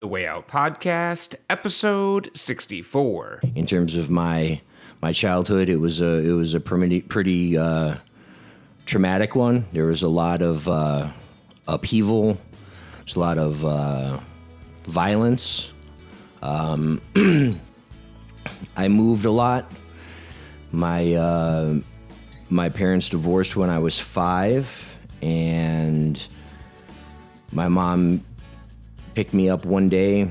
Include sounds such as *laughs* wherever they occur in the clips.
The Way Out Podcast, episode 64. in terms of my my childhood. It was a it was a pretty pretty uh, traumatic one. There was a lot of uh, upheaval. There's a lot of uh, violence. Um, *clears throat* I moved a lot. My uh, my parents divorced when I was five, and my mom picked me up one day.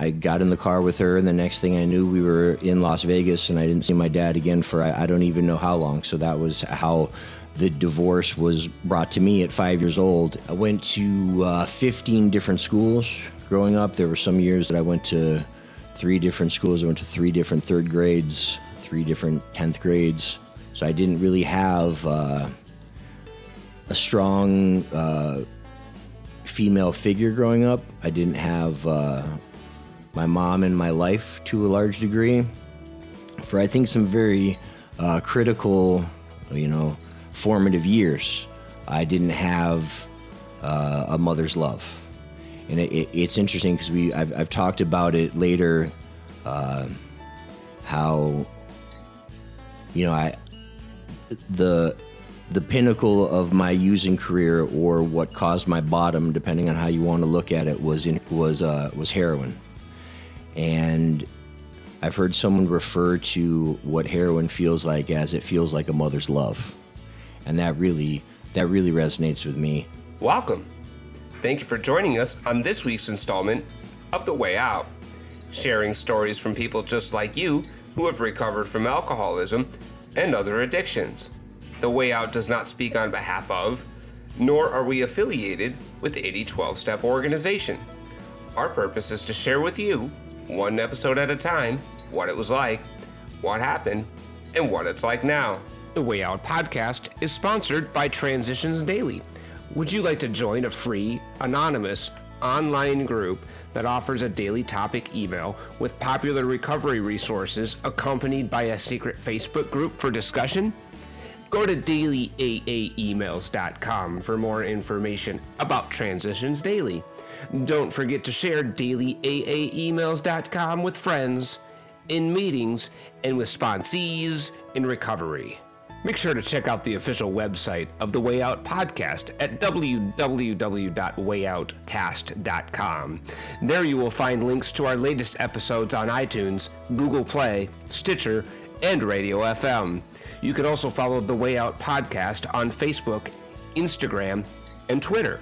I got in the car with her, and the next thing I knew, we were in Las Vegas, and I didn't see my dad again for I, I don't even know how long. So that was how the divorce was brought to me at five years old. I went to uh, 15 different schools growing up. There were some years that I went to three different schools. I went to three different third grades, three different 10th grades. So I didn't really have uh, a strong uh, female figure growing up. I didn't have uh, my mom in my life to a large degree. For I think some very uh, critical, you know, formative years, I didn't have uh, a mother's love. And it, it, it's interesting because we I've, I've talked about it later, uh, how you know I the the pinnacle of my using career or what caused my bottom, depending on how you want to look at it, was in, was uh, was heroin. And I've heard someone refer to what heroin feels like as it feels like a mother's love, and that really that really resonates with me. Welcome. Thank you for joining us on this week's installment of The Way Out, sharing stories from people just like you who have recovered from alcoholism and other addictions. The Way Out does not speak on behalf of, nor are we affiliated with any 12 step Organization. Our purpose is to share with you, one episode at a time, what it was like, what happened, and what it's like now. The Way Out podcast is sponsored by Transitions Daily. Would you like to join a free, anonymous, online group that offers a daily topic email with popular recovery resources accompanied by a secret Facebook group for discussion? Go to dailyaaemails.com for more information about Transitions Daily. Don't forget to share dailyaaemails.com with friends, in meetings, and with sponsees in recovery. Make sure to check out the official website of the Way Out podcast at www.wayoutcast.com. There you will find links to our latest episodes on iTunes, Google Play, Stitcher, and Radio FM. You can also follow the Way Out podcast on Facebook, Instagram, and Twitter.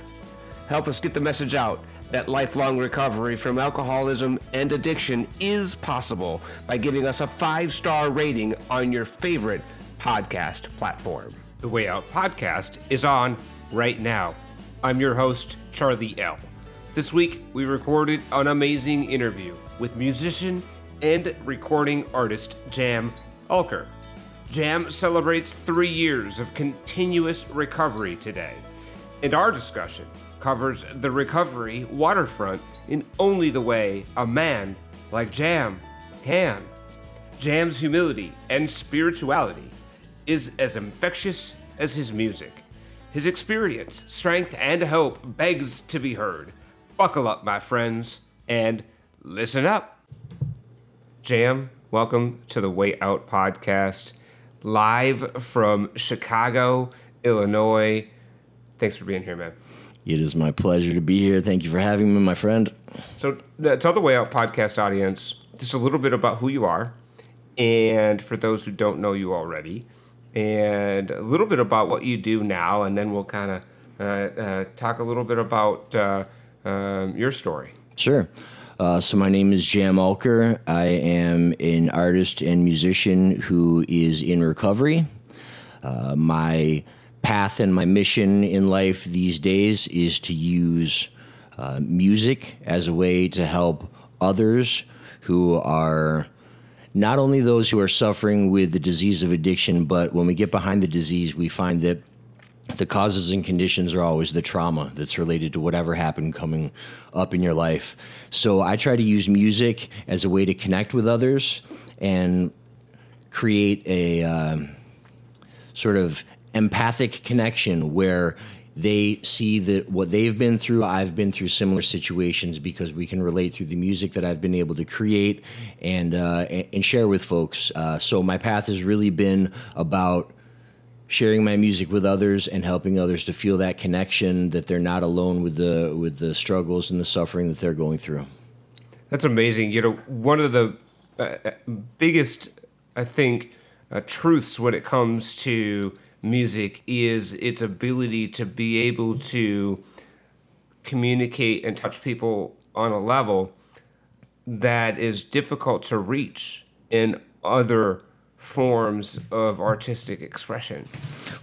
Help us get the message out that lifelong recovery from alcoholism and addiction is possible by giving us a five star rating on your favorite podcast platform. The Way Out podcast is on right now. I'm your host, Charlie L. This week, we recorded an amazing interview with musician and recording artist Jam Alker. Jam celebrates three years of continuous recovery today, and our discussion covers the recovery waterfront in only the way a man like Jam can. Jam's humility and spirituality is as infectious as his music. His experience, strength, and hope begs to be heard. Buckle up, my friends, and listen up. Jam, welcome to the Way Out podcast, live from Chicago, Illinois. Thanks for being here, man. It is my pleasure to be here. Thank you for having me, my friend. So, uh, tell the Way Out podcast audience just a little bit about who you are, and for those who don't know you already, and a little bit about what you do now, and then we'll kind of uh, uh, talk a little bit about uh, um, your story. Sure. Uh, so my name is Jam Alker. I am an artist and musician who is in recovery. Uh, my path and my mission in life these days is to use uh, music as a way to help others who are not only those who are suffering with the disease of addiction, but when we get behind the disease, we find that the causes and conditions are always the trauma that's related to whatever happened coming up in your life. So I try to use music as a way to connect with others and create a uh, sort of empathic connection where they see that what they've been through, I've been through similar situations because we can relate through the music that I've been able to create and uh, and share with folks. Uh, so my path has really been about sharing my music with others and helping others to feel that connection that they're not alone with the with the struggles and the suffering that they're going through. That's amazing. You know, one of the uh, uh biggest, I think, uh, truths when it comes to music is its ability to be able to communicate and touch people on a level that is difficult to reach in other forms of artistic expression.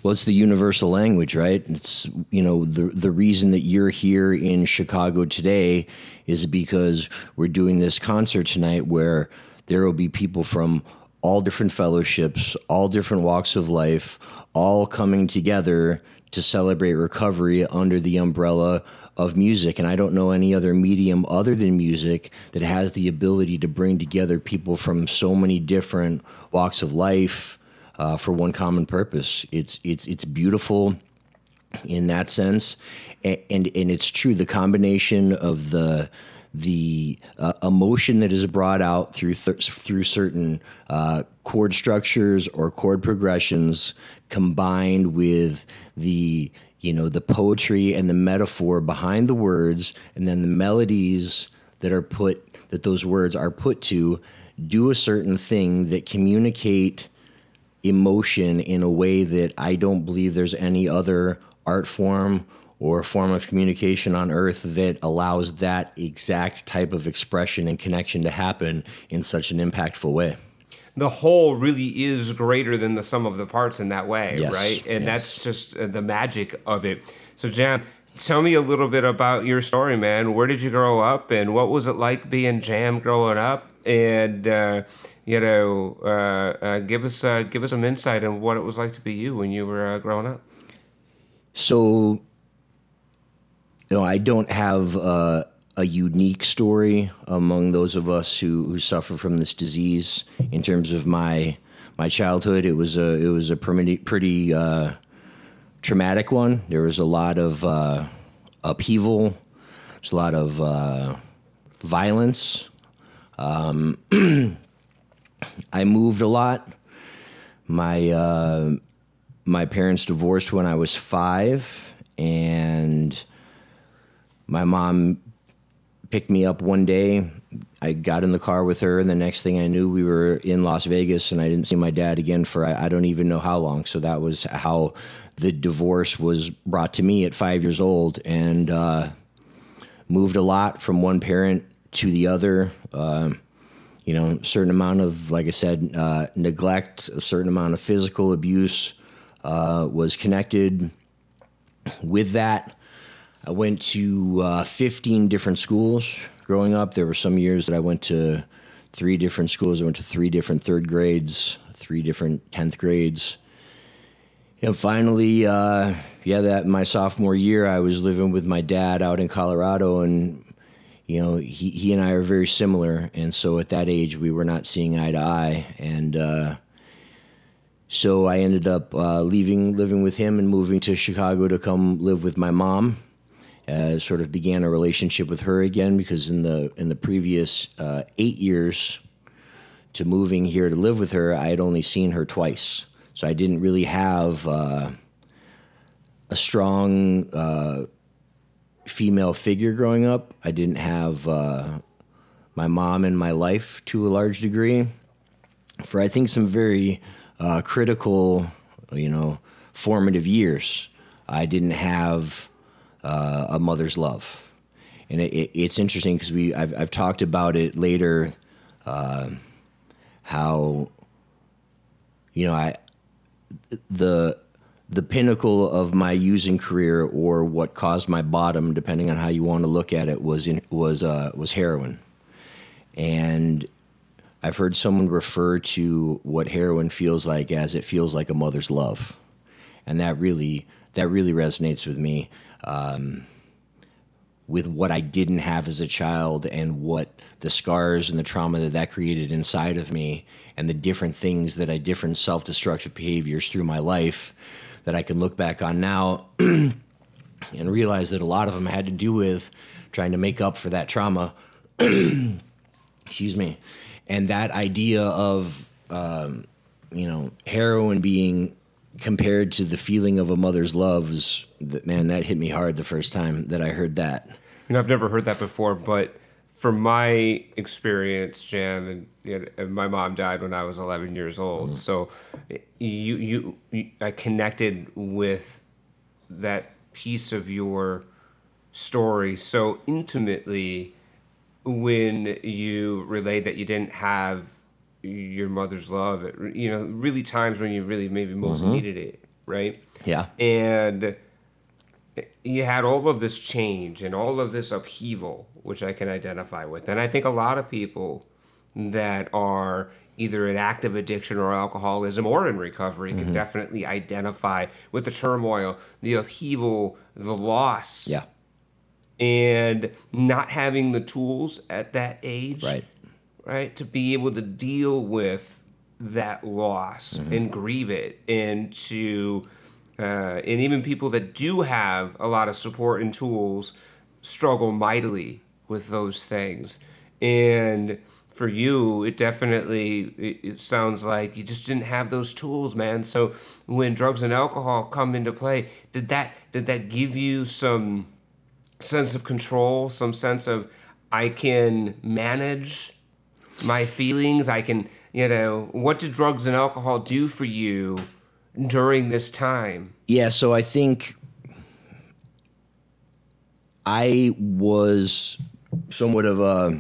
Well, it's the universal language, right? It's you know the the reason that you're here in Chicago today is because we're doing this concert tonight where there will be people from all different fellowships, all different walks of life, all coming together to celebrate recovery under the umbrella of music. And I don't know any other medium other than music that has the ability to bring together people from so many different walks of life uh, for one common purpose. It's it's it's beautiful in that sense, and and, and it's true. The combination of the the uh, emotion that is brought out through th- through certain uh, chord structures or chord progressions combined with the you know the poetry and the metaphor behind the words and then the melodies that are put that those words are put to do a certain thing that communicate emotion in a way that I don't believe there's any other art form or form of communication on earth that allows that exact type of expression and connection to happen in such an impactful way the whole really is greater than the sum of the parts in that way, yes, right? And yes. that's just uh, the magic of it. So, Jam, tell me a little bit about your story, man. Where did you grow up, and what was it like being Jam growing up? And uh, you know, uh, uh give us uh, give us some insight on what it was like to be you when you were uh, growing up. So, you know, I don't have a unique story among those of us who, who suffer from this disease. In terms of my my childhood, it was a it was a pretty pretty uh, traumatic one. There was a lot of uh, upheaval. There's a lot of uh, violence. Um, *clears throat* I moved a lot. My uh, my parents divorced when I was five, and my mom picked me up one day. I got in the car with her, and the next thing I knew, we were in Las Vegas, and I didn't see my dad again for I, I don't even know how long. So that was how the divorce was brought to me at five years old, and uh, moved a lot from one parent to the other. Uh, you know, certain amount of, like I said, uh, neglect, a certain amount of physical abuse uh, was connected with that. I went to uh, 15 different schools growing up. There were some years that I went to three different schools. I went to three different third grades, three different 10th grades. And finally, uh, yeah, that my sophomore year, I was living with my dad out in Colorado, and you know, he, he and I are very similar. And so at that age, we were not seeing eye to eye. And uh, so I ended up uh, leaving, living with him, and moving to Chicago to come live with my mom uh, sort of began a relationship with her again because in the in the previous uh, eight years to moving here to live with her, I had only seen her twice, so I didn't really have uh, a strong uh, female figure growing up. I didn't have uh, my mom in my life to a large degree for I think some very uh, critical, you know, formative years. I didn't have uh, a mother's love. And it, it, it's interesting because we I've, I've talked about it later, uh, how you know I the the pinnacle of my using career or what caused my bottom, depending on how you want to look at it, was in, was uh, was heroin, and I've heard someone refer to what heroin feels like as it feels like a mother's love, and that really that really resonates with me um, with what I didn't have as a child and what the scars and the trauma that that created inside of me and the different things that I different self-destructive behaviors through my life that I can look back on now *clears throat* and realize that a lot of them had to do with trying to make up for that trauma. *clears throat* Excuse me. And that idea of, um, you know, heroin being compared to the feeling of a mother's love is that man that hit me hard the first time that I heard that. You know, I've never heard that before, but from my experience, Jam, and, you know, and my mom died when I was 11 years old. Mm. So you, you, you, I connected with that piece of your story so intimately when you relayed that you didn't have your mother's love you know really times when you really maybe most mm-hmm. needed it right yeah and you had all of this change and all of this upheaval which i can identify with and i think a lot of people that are either in active addiction or alcoholism or in recovery mm-hmm. can definitely identify with the turmoil the upheaval the loss yeah and not having the tools at that age right right? To be able to deal with that loss mm-hmm. and grieve it, and to uh, and even people that do have a lot of support and tools struggle mightily with those things. And for you, it definitely it, it sounds like you just didn't have those tools, man. So when drugs and alcohol come into play, did that did that give you some sense of control, some sense of I can manage my feelings. I can, you know, what did drugs and alcohol do for you during this time? Yeah, so I think I was somewhat of a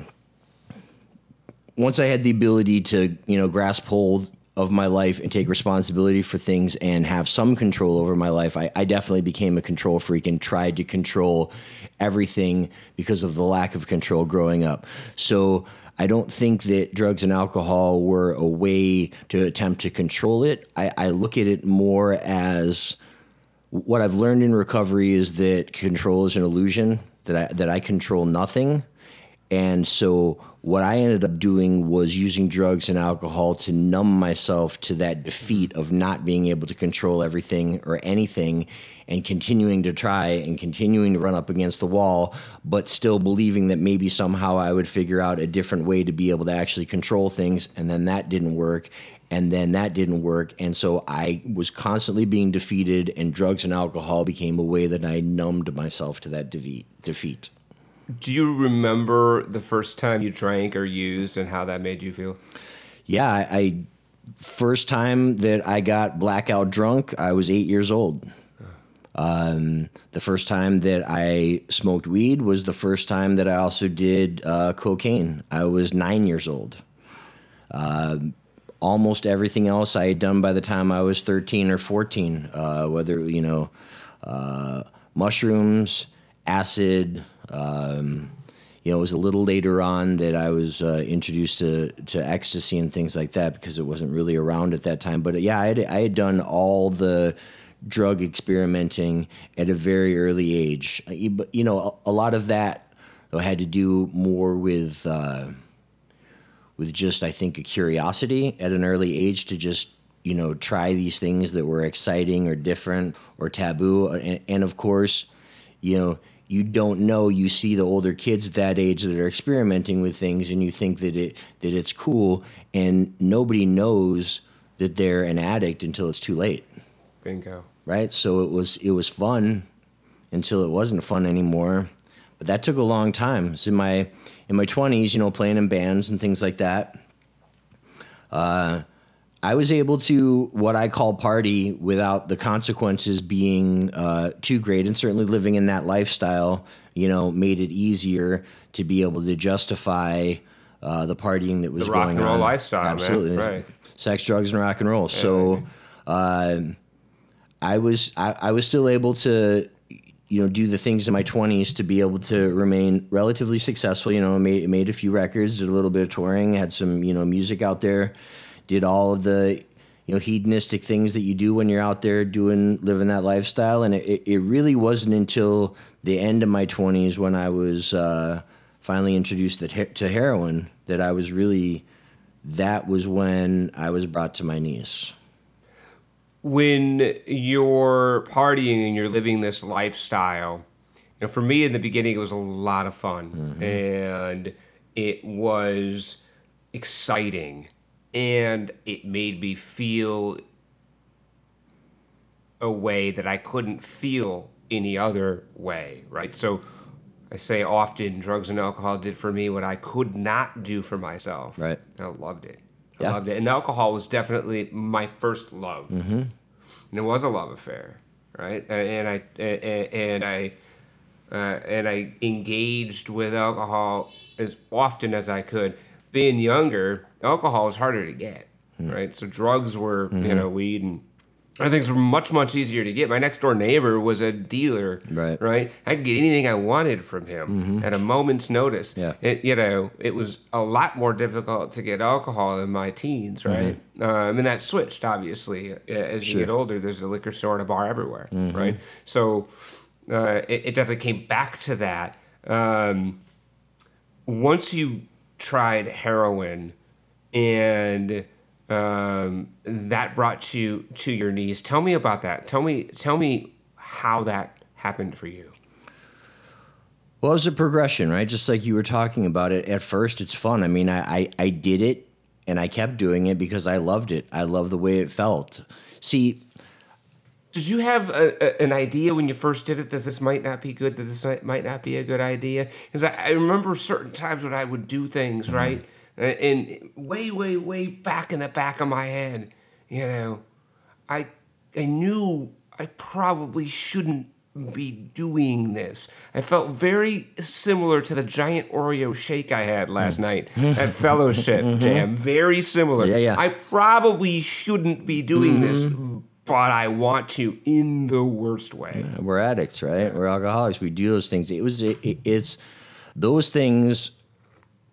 once I had the ability to, you know, grasp hold of my life and take responsibility for things and have some control over my life, I, I, definitely became a control freak and tried to control everything because of the lack of control growing up. So I don't think that drugs and alcohol were a way to attempt to control it. I, I look at it more as what I've learned in recovery is that control is an illusion, that I, that I control nothing. And so what I ended up doing was using drugs and alcohol to numb myself to that defeat of not being able to control everything or anything and continuing to try and continuing to run up against the wall, but still believing that maybe somehow I would figure out a different way to be able to actually control things. And then that didn't work. And then that didn't work. And so I was constantly being defeated, and drugs and alcohol became a way that I numbed myself to that defeat. Do you remember the first time you drank or used and how that made you feel? Yeah, I, I first time that I got blackout drunk, I was eight years old. Um, the first time that I smoked weed was the first time that I also did uh, cocaine. I was nine years old. Uh, almost everything else I had done by the time I was 13 or 14, uh, whether, you know, uh, mushrooms, acid. Um, you know, it was a little later on that I was uh, introduced to, to ecstasy and things like that because it wasn't really around at that time. But yeah, I had, I had done all the drug experimenting at a very early age. Uh, you know, a, lot of that had to do more with uh, with just I think a curiosity at an early age to just you know try these things that were exciting or different or taboo, and, and of course, you know you don't know. You see the older kids at that age that are experimenting with things and you think that it that it's cool and nobody knows that they're an addict until it's too late bingo right? So it was it was fun until it wasn't fun anymore. But that took a long time. So in my in my twenties, you know, playing in bands and things like that, uh, I was able to what I call party without the consequences being uh, too great, and certainly living in that lifestyle, you know, made it easier to be able to justify uh, the partying that was the rock going and roll on. lifestyle, absolutely, man. right? Sex, drugs, and rock and roll. Yeah, so. Uh, I was I, I was still able to you know do the things in my 20s to be able to remain relatively successful. You know made made a few records did a little bit of touring had some you know music out there did all of the you know hedonistic things that you do when you're out there doing living that lifestyle. And it, it really wasn't until the end of my 20s when i was uh, finally introduced to heroin that i was really that was when i was brought to my knees when you're partying and you're living this lifestyle, you know, for me in the beginning, it was a lot of fun mm-hmm. and it was exciting and it made me feel a way that I couldn't feel any other way, right? So I say often drugs and alcohol did for me what I could not do for myself. Right. And I loved it. Yeah. loved it. And alcohol was definitely my first love. Mm-hmm. And it was a love affair, right? And I and I uh, and I engaged with alcohol as often as I could. Being younger, alcohol was harder to get, Hmm. right? So drugs were, Mm-hmm. you know, weed and other things were much much easier to get. My next door neighbor was a dealer, Right. Mm-hmm. Right, I could get anything I wanted from him at a moment's notice. Yeah. it, you know, it was a lot more difficult to get alcohol in my teens, right? Um, and that switched obviously as you Sure. get older. There's a liquor store and a bar everywhere, right? So uh, it, it definitely came back to that. Um, once you tried heroin and um, that brought you to your knees, tell me about that. Tell me, tell me how that happened for you. Well, it was a progression, right? Just like you were talking about it. At first, it's fun. I mean, I, I, I did it and I kept doing it because I loved it. I love the way it felt. See, Did you have a, a, an idea when you first did it that this might not be good, that this might- not be a good idea? Because I, I remember certain times when I would do things, right? And, way, way, way back in the back of my head, you know, I, I knew I probably shouldn't be doing this. I felt very similar to the giant Oreo shake I had last mm. night *laughs* at Fellowship mm-hmm. Jam. Very similar. Yeah, yeah. I probably shouldn't be doing this, mm-hmm. but I want to in the worst way. we're addicts, right? We're alcoholics. We do those things. It was, it- it's, those things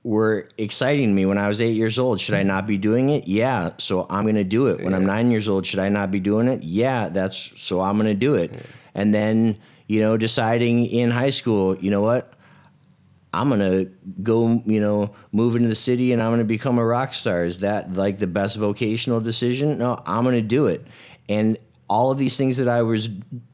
were exciting to me when I was eight years old. Should I not be doing it? Yeah. So I'm going to do it. When I'm nine years old, should I not be doing it? Yeah. That's so I'm going to do it. And then, you know, deciding in high school, you know what? I'm gonna go, you know, move into the city and I'm gonna become a rock star. Is that like the best vocational decision? No, I'm gonna do it. And all of these things that I was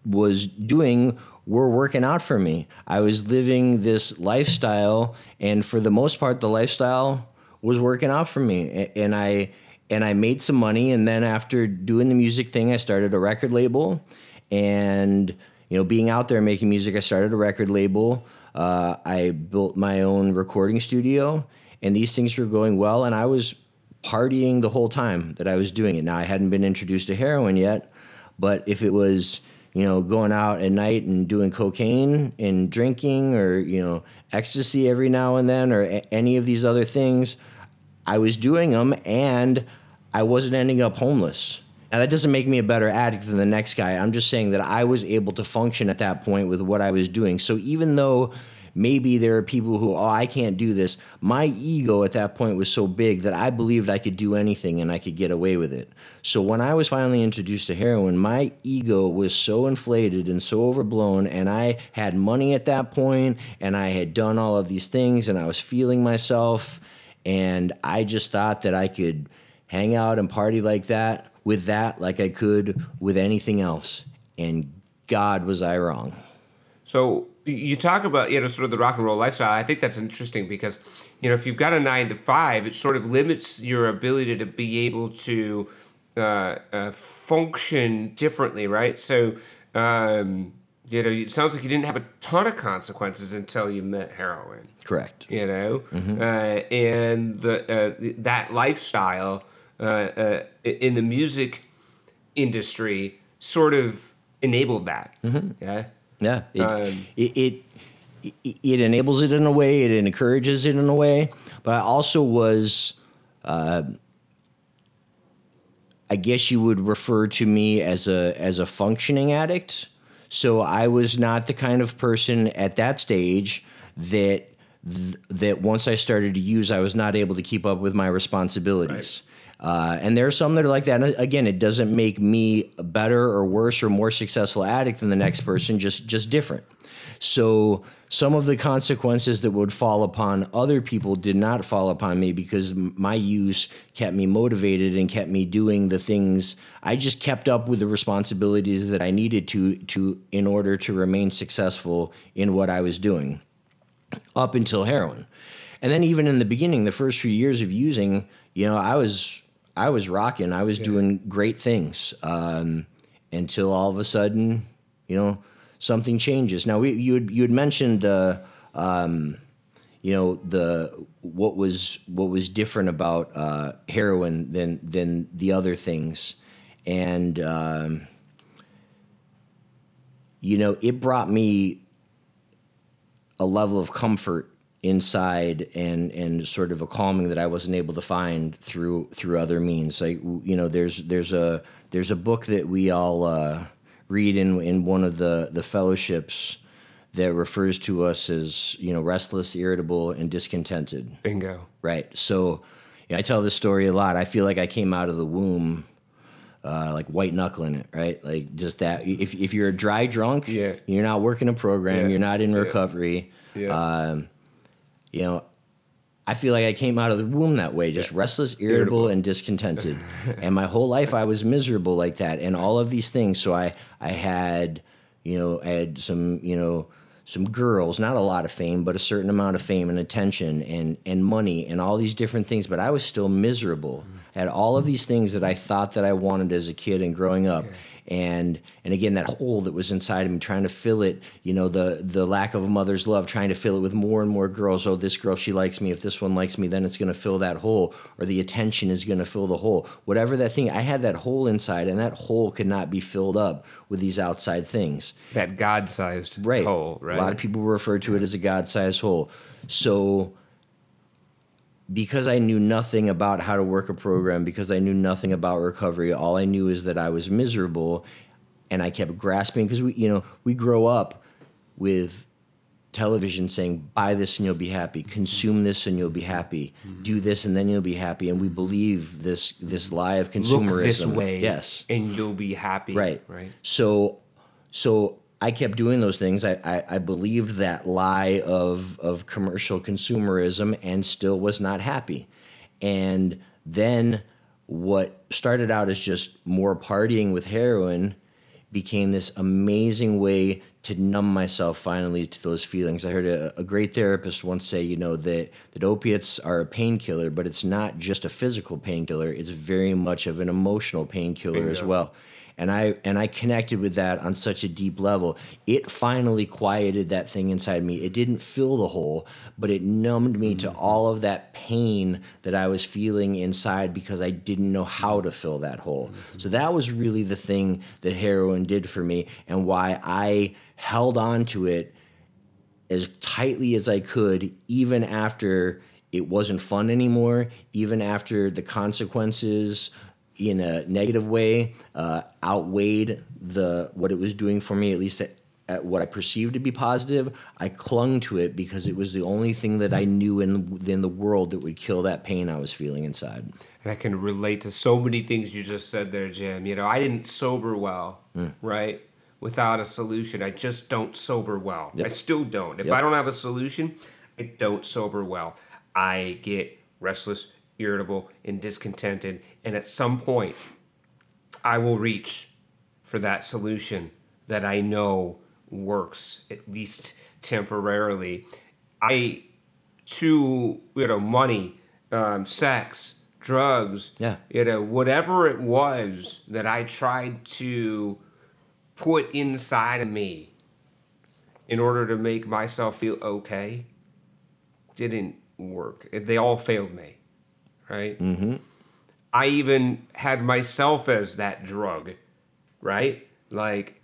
was doing were working out for me. I was living this lifestyle, and for the most part, the lifestyle was working out for me. And I and I made some money. And then after doing the music thing, I started a record label, and you know, being out there making music, I started a record label. Uh, I built my own recording studio, and these things were going well. And I was partying the whole time that I was doing it. Now I hadn't been introduced to heroin yet, but if it was you know going out at night and doing cocaine and drinking, or you know ecstasy every now and then, or a- any of these other things, I was doing them, and I wasn't ending up homeless. Now that doesn't make me a better addict than the next guy. I'm just saying that I was able to function at that point with what I was doing. So even though maybe there are people who, oh, I can't do this, my ego at that point was so big that I believed I could do anything and I could get away with it. So when I was finally introduced to heroin, my ego was so inflated and so overblown, and I had money at that point, and I had done all of these things, and I was feeling myself, and I just thought that I could hang out and party like that with that like I could with anything else. And God was I wrong. So you talk about you know sort of the rock and roll lifestyle. I think that's interesting because you know if you've got a nine to five, it sort of limits your ability to be able to uh, uh, function differently, right? So um, you know it sounds like you didn't have a ton of consequences until you met heroin. Correct. You know, uh, and the uh, that lifestyle uh, uh, in the music industry sort of enabled that. Yeah. Yeah. It, Um, it, it, it, enables it in a way, it encourages it in a way. But I also was, uh, I guess you would refer to me as a as a functioning addict. So I was not the kind of person at that stage that th- that once I started to use, I was not able to keep up with my responsibilities. Uh, and there are some that are like that. And again, it doesn't make me a better or worse or more successful addict than the next person, just just different. So some of the consequences that would fall upon other people did not fall upon me because my use kept me motivated and kept me doing the things I just kept up with the responsibilities that I needed to to in order to remain successful in what I was doing up until heroin. And then even in the beginning, the first few years of using, you know, I was I was rocking. I was yeah. doing great things um, until all of a sudden, you know, something changes. Now, we, you had, you had mentioned the, um, you know, the what was what was different about uh, heroin than than the other things, and um, you know, it brought me a level of comfort inside and and sort of a calming that I wasn't able to find through through other means. Like you know, there's there's a there's a book that we all uh, read in in one of the the fellowships that refers to us as you know restless, irritable, and discontented. Bingo. Right. So yeah, I tell this story a lot. I feel like I came out of the womb. Uh, like white knuckling it, right? Like just that. If, if you're a dry drunk, yeah. you're not working a program, yeah. you're not in recovery. Yeah. Um, you know, I feel like I came out of the womb that way, just yeah. restless, irritable, irritable, and discontented. *laughs* and my whole life I was miserable like that and all of these things. So I I had, you know, I had some, you know, some girls, not a lot of fame, but a certain amount of fame and attention and and money and all these different things, but I was still miserable. Mm. I had all of these things that I thought that I wanted as a kid and growing up. Yeah and and again that hole that was inside of me trying to fill it you know the the lack of a mother's love trying to fill it with more and more girls. Oh this girl she likes me. If this one likes me then it's going to fill that hole or the attention is going to fill the hole. Whatever that thing i had that hole inside and that hole could not be filled up with these outside things. That god-sized right. hole right? A lot of people refer to it as a god-sized hole. So because I knew nothing about how to work a program, because I knew nothing about recovery, all I knew is that I was miserable and I kept grasping because we, you know, we grow up with television saying buy this and you'll be happy consume this and you'll be happy mm-hmm. do this and then you'll be happy and we believe this this lie of consumerism Look this way yes. and you'll be happy right. right? So so I kept doing those things. I, I, I, believed that lie of, of commercial consumerism and still was not happy. And then what started out as just more partying with heroin became this amazing way to numb myself finally to those feelings. I heard a, a great therapist once say, you know, that, that opiates are a painkiller, but it's not just a physical painkiller, it's very much of an emotional painkiller as well and I and I connected with that on such a deep level. It finally quieted that thing inside me. It didn't fill the hole, but it numbed me mm-hmm. to all of that pain that I was feeling inside because I didn't know how to fill that hole. Mm-hmm. So that was really the thing that heroin did for me and why I held on to it as tightly as I could even after it wasn't fun anymore, even after the consequences in a negative way uh, outweighed the what it was doing for me at least at, at, what I perceived to be positive. I clung to it because it was the only thing that I knew in in the world that would kill that pain I was feeling inside. And I can relate to so many things you just said there, Jim. You know, I didn't sober well, mm. right? Without a solution, I just don't sober well. Yep. I still don't. If yep. I don't have a solution, I don't sober well. I get restless, irritable, and discontented. And at some point, I will reach for that solution that I know works, at least temporarily. I, to, you know, money, um, sex, drugs, yeah. you know, whatever it was that I tried to put inside of me in order to make myself feel okay didn't work. They all failed me right? Mm-hmm. I even had myself as that drug, right? Like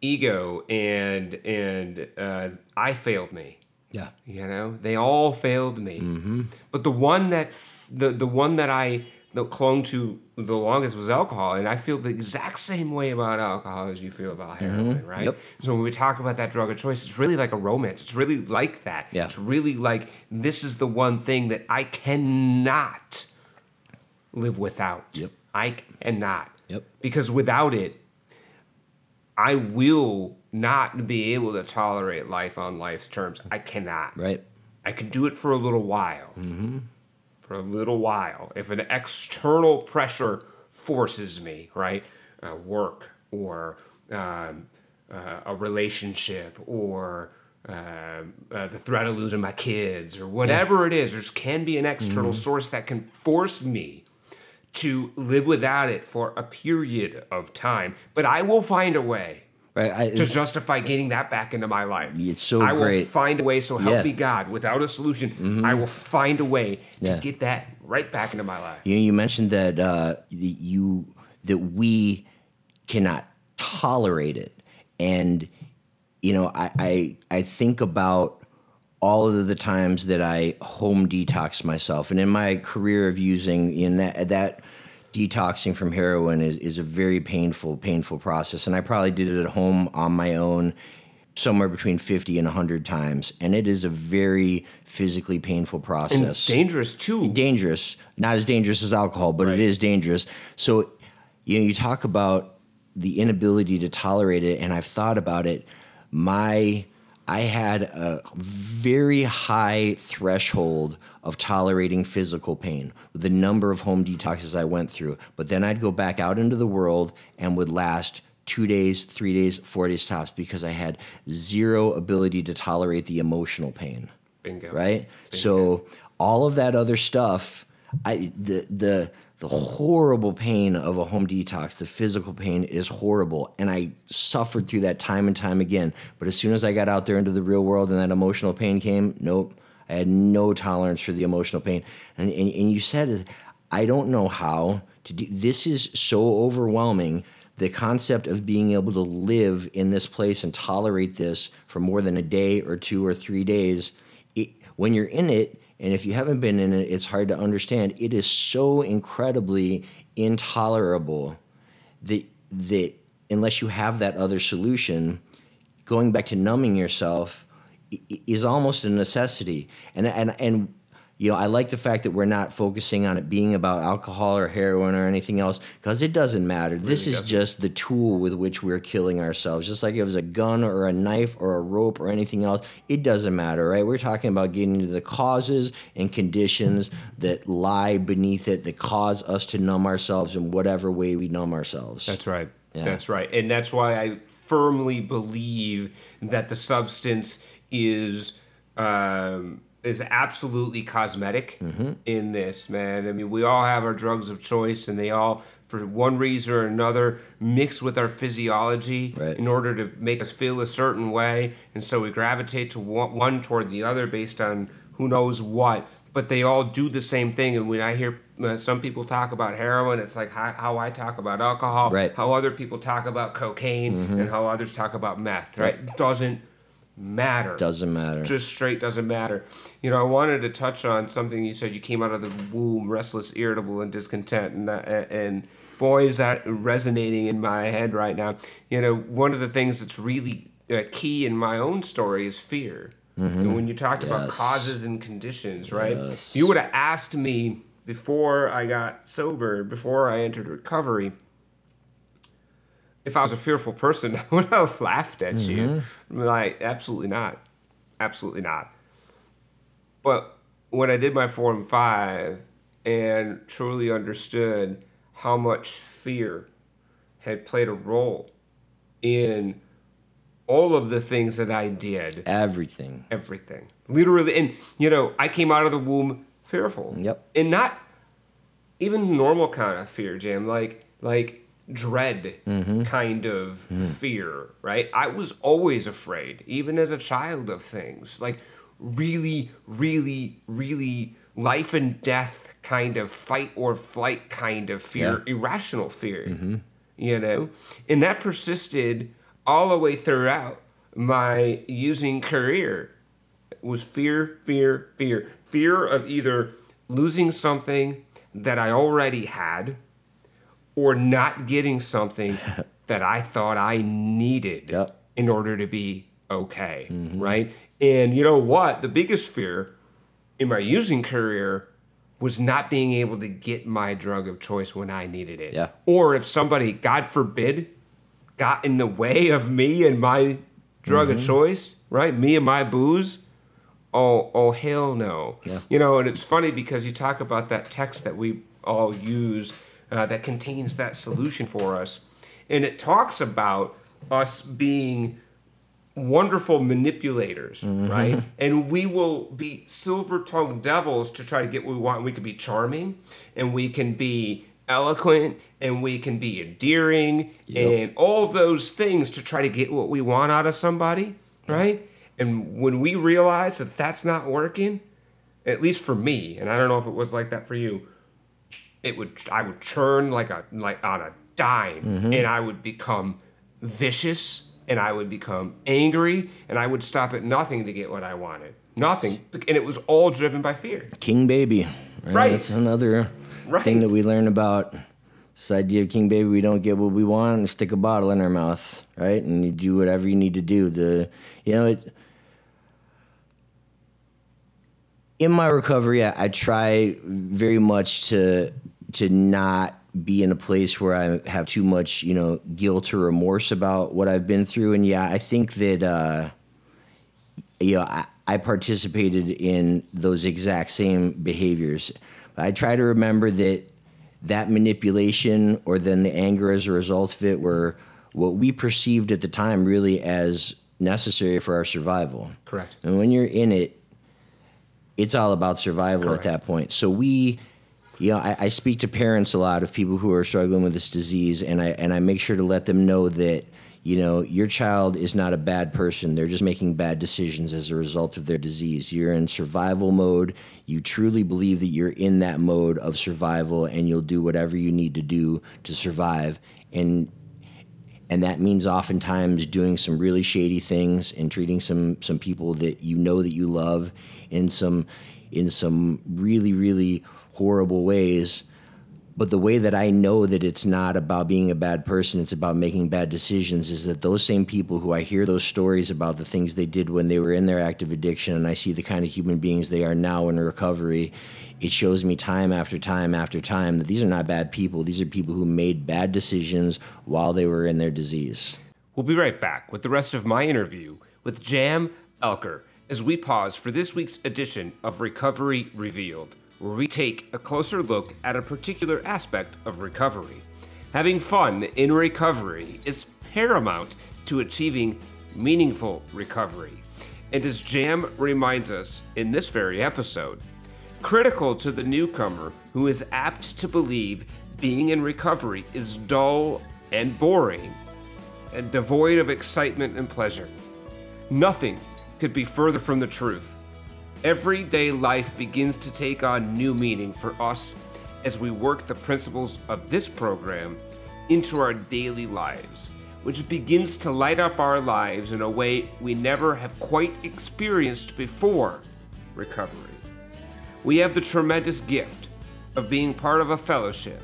ego and and uh, I failed me. Yeah, you know, they all failed me. Mm-hmm. But the one that the the one that I clung to the longest was alcohol, and I feel the exact same way about alcohol as you feel about mm-hmm. heroin, mm-hmm. right? Yep. So when we talk about that drug of choice, it's really like a romance. It's really like that. Yeah. It's really like this is the one thing that I cannot live without. Yep. I cannot. Yep. Because without it, I will not be able to tolerate life on life's terms. I cannot. Right. I can do it for a little while. Mm-hmm. For a little while. If an external pressure forces me, right? Uh, work or um, uh, a relationship or um, uh, the threat of losing my kids or whatever it is, there can be an external source that can force me to live without it for a period of time. But I will find a way Right. I, to justify getting that back into my life. It's so I will find a way. So help Yeah. me God. Without a solution, I will find a way to Yeah. get that right back into my life. You, you mentioned that uh, that you that we cannot tolerate it, and you know, I I, I think about all of the times that I home detox myself, and in my career of using in that that detoxing from heroin is, is a very painful painful process, and I probably did it at home on my own somewhere between 50 and 100 times and it is a very physically painful process Dangerous too. dangerous. Not as dangerous as alcohol, but Right. it is dangerous. So, you know, you talk about the inability to tolerate it, and I've thought about it. My, I had a very high threshold of tolerating physical pain with the number of home detoxes I went through. But then I'd go back out into the world and would last two days, three days, four days tops because I had zero ability to tolerate the emotional pain Bingo. right? So all of that other stuff, I the the the horrible pain of a home detox, the physical pain is horrible, and I suffered through that time and time again. But as soon as I got out there into the real world and that emotional pain came, nope, I had no tolerance for the emotional pain. And and, and you said, I don't know how to do. This is so overwhelming. The concept of being able to live in this place and tolerate this for more than a day or two or three days it, when you're in it, and if you haven't been in it, it's hard to understand. It is so incredibly intolerable that that unless you have that other solution, going back to numbing yourself is almost a necessity. And and and you know, I like the fact that we're not focusing on it being about alcohol or heroin or anything else because it doesn't matter. this is doesn't. just the tool with which we're killing ourselves. Just like it was a gun or a knife or a rope or anything else, it doesn't matter, right? We're talking about getting to the causes and conditions that lie beneath it that cause us to numb ourselves in whatever way we numb ourselves. That's right. Yeah. That's right. And that's why I firmly believe that the substance is um, is absolutely cosmetic Mm-hmm. in this, man. I mean, we all have our drugs of choice, and they all, for one reason or another, mix with our physiology Right. in order to make us feel a certain way. And so we gravitate to one, one toward the other based on who knows what. But they all do the same thing. And when I hear uh, some people talk about heroin, it's like how, how I talk about alcohol, Right. how other people talk about cocaine, and how others talk about meth, right? Doesn't matter Doesn't matter. just straight doesn't matter. You know, I wanted to touch on something you said. You came out of the womb restless, irritable, and discontent, and that, and boy, is that resonating in my head right now. You know, one of the things that's really uh, key in my own story is fear. And when you talked about causes and conditions, right? Yes. You would have asked me before I got sober, before I entered recovery, if I was a fearful person, *laughs* I would have laughed at you. Mm-hmm. Like, absolutely not. Absolutely not. But when I did my four and five and truly understood how much fear had played a role in all of the things that I did, Everything. everything. Literally, and you know, I came out of the womb fearful. Yep. And not even normal kind of fear, Jim. Like like dread mm-hmm. kind of mm-hmm. fear, right? I was always afraid, even as a child, of things like really, really, really life and death kind of fight or flight kind of fear, irrational fear. Mm-hmm. You know, and that persisted all the way throughout my using career it was fear, fear, fear. Fear of either losing something that I already had or not getting something *laughs* that I thought I needed Yep. in order to be okay, right? And you know what? The biggest fear in my using career was not being able to get my drug of choice when I needed it. Yeah. Or if somebody, God forbid, got in the way of me and my drug Mm-hmm. of choice, right? Me and my booze. Oh, oh, hell no. Yeah. You know, and it's funny because you talk about that text that we all use uh, that contains that solution for us. And it talks about us being wonderful manipulators, right? And we will be silver tongued devils to try to get what we want. We can be charming and we can be eloquent and we can be endearing and all those things to try to get what we want out of somebody, right? And when we realize that that's not working, at least for me, and I don't know if it was like that for you, it would I would churn like a like on a dime mm-hmm. and I would become vicious and I would become angry and I would stop at nothing to get what I wanted. Nothing. And it was all driven by fear. King Baby. Right. That's another Right. thing that we learn about this idea of King Baby. We don't get what we want, and stick a bottle in our mouth, right? And you do whatever you need to do. The you know it. In my recovery, I, I try very much to to not be in a place where I have too much, you know, guilt or remorse about what I've been through. And yeah, I think that uh, you know, I, I participated in those exact same behaviors. I try to remember that that manipulation or then the anger as a result of it were what we perceived at the time really as necessary for our survival. Correct. And when you're in it, it's all about survival Correct. at that point. So we, you know, I, I speak to parents a lot of people who are struggling with this disease, and I and I make sure to let them know that you know your child is not a bad person. They're just making bad decisions as a result of their disease. You're in survival mode. You truly believe that you're in that mode of survival, and you'll do whatever you need to do to survive. And and that means oftentimes doing some really shady things and treating some some people that you know that you love in some in some really really horrible ways but the way that I know that it's not about being a bad person, it's about making bad decisions, is that those same people who I hear those stories about the things they did when they were in their active addiction, and I see the kind of human beings they are now in recovery, it shows me time after time after time that these are not bad people. These are people who made bad decisions while they were in their disease. We'll be right back with the rest of my interview with Jam Alker as we pause for this week's edition of Recovery Revealed, where we take a closer look at a particular aspect of recovery. Having fun in recovery is paramount to achieving meaningful recovery. And as Jam reminds us in this very episode, critical to the newcomer who is apt to believe being in recovery is dull and boring and devoid of excitement and pleasure. Nothing could be further from the truth. Everyday life begins to take on new meaning for us as we work the principles of this program into our daily lives, which begins to light up our lives in a way we never have quite experienced before recovery. We have the tremendous gift of being part of a fellowship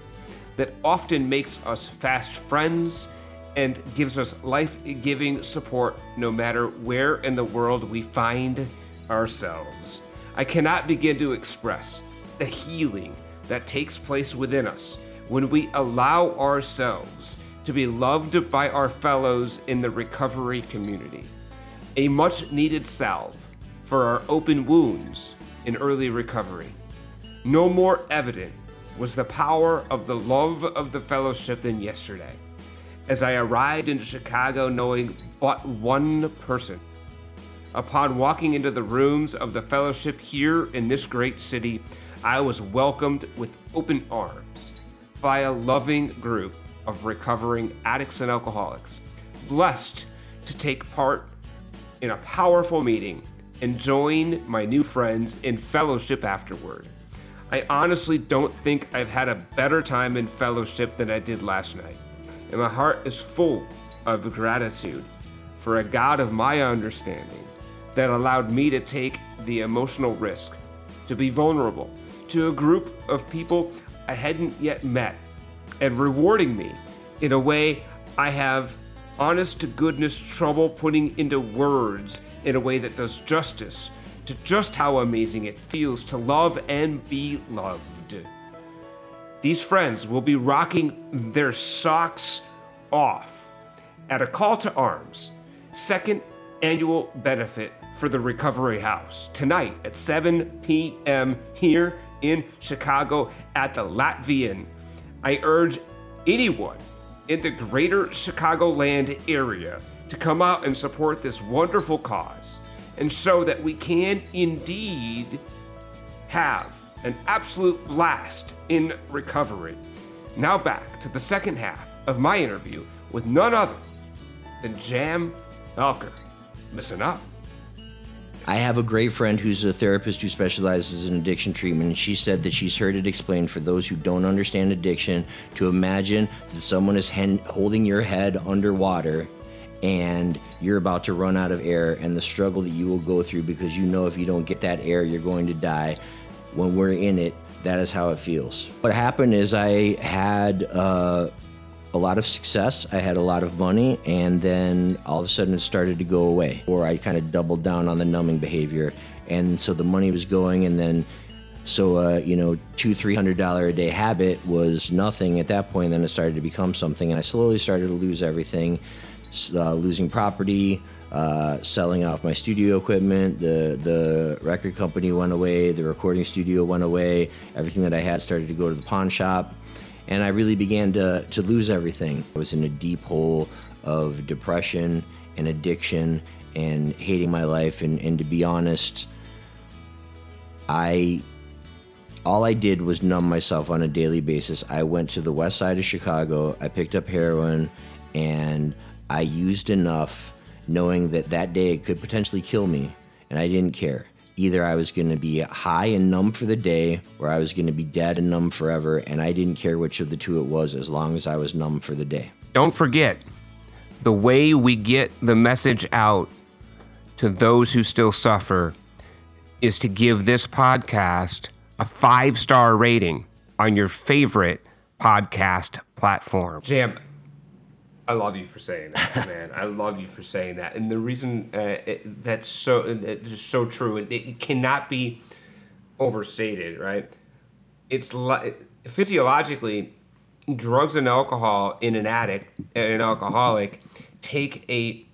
that often makes us fast friends and gives us life giving support no matter where in the world we find ourselves. I cannot begin to express the healing that takes place within us when we allow ourselves to be loved by our fellows in the recovery community. A much needed salve for our open wounds in early recovery. No more evident was the power of the love of the fellowship than yesterday. As I arrived into Chicago knowing but one person, upon walking into the rooms of the fellowship here in this great city, I was welcomed with open arms by a loving group of recovering addicts and alcoholics, blessed to take part in a powerful meeting and join my new friends in fellowship afterward. I honestly don't think I've had a better time in fellowship than I did last night, and my heart is full of gratitude for a God of my understanding that allowed me to take the emotional risk, to be vulnerable to a group of people I hadn't yet met, and rewarding me in a way I have honest to goodness trouble putting into words in a way that does justice to just how amazing it feels to love and be loved. These friends will be rocking their socks off at a call to arms, second annual benefit for the Recovery House tonight at 7 p.m. here in Chicago at the Latvian. I urge anyone in the greater Chicagoland area to come out and support this wonderful cause and show that we can indeed have an absolute blast in recovery. Now back to the second half of my interview with none other than Jam Alker. Listen up. I have a great friend who's a therapist who specializes in addiction treatment, and she said that she's heard it explained for those who don't understand addiction to imagine that someone is hen- holding your head underwater and you're about to run out of air, and the struggle that you will go through because you know if you don't get that air, you're going to die. When we're in it, that is how it feels. What happened is I had. Uh, a lot of success. I had a lot of money, and then all of a sudden it started to go away. Or I kind of doubled down on the numbing behavior, and so the money was going, and then so uh, you know, two three hundred dollar a day habit was nothing at that point. Then it started to become something, and I slowly started to lose everything, uh, losing property. Uh, selling off my studio equipment, the the record company went away, the recording studio went away, everything that I had started to go to the pawn shop and I really began to, to lose everything. I was in a deep hole of depression and addiction and hating my life. And, and to be honest, I all I did was numb myself on a daily basis. I went to the west side of Chicago, I picked up heroin, and I used enough knowing that that day could potentially kill me, and I didn't care. Either I was going to be high and numb for the day, or I was going to be dead and numb forever, and I didn't care which of the two it was as long as I was numb for the day. Don't forget, the way we get the message out to those who still suffer is to give this podcast a five star rating on your favorite podcast platform. Jam, I love you for saying that, *laughs* man. I love you for saying that, and the reason uh, it, that's so it's so true, and it, it cannot be overstated, right? It's like physiologically, drugs and alcohol in an addict, an alcoholic, take a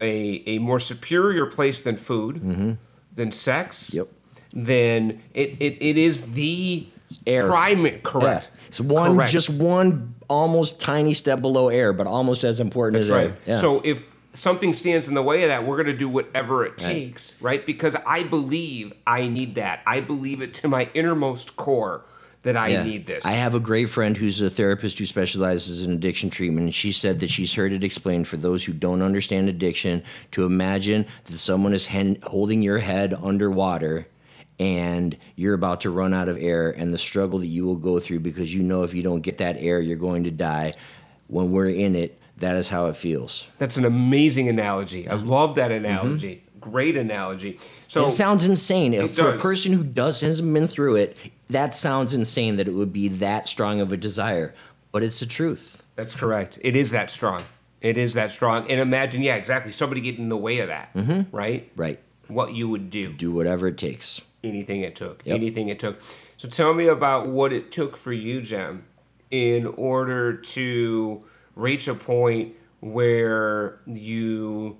a a more superior place than food, mm-hmm. than sex. Yep. Then it, it, it is the Air. primary correct. Yeah. It's one, Correct. just one almost tiny step below air, but almost as important as right. air. Yeah. So if something stands in the way of that, we're going to do whatever it takes, right? Because I believe I need that. I believe it to my innermost core that I Yeah. need this. I have a great friend who's a therapist who specializes in addiction treatment, and she said that she's heard it explained for those who don't understand addiction to imagine that someone is hen- holding your head underwater and you're about to run out of air, and the struggle that you will go through because you know if you don't get that air, you're going to die. When we're in it, that is how it feels. That's an amazing analogy. I love that analogy. Great analogy. So it sounds insane. If for a person who does hasn't been through it, that sounds insane that it would be that strong of a desire. But it's the truth. That's correct. It is that strong. It is that strong. And imagine, yeah, exactly. Somebody getting in the way of that, Mm-hmm. right? Right. What you would do. Do whatever it takes. Anything it took. Yep. Anything it took. So tell me about what it took for you, Jam, in order to reach a point where you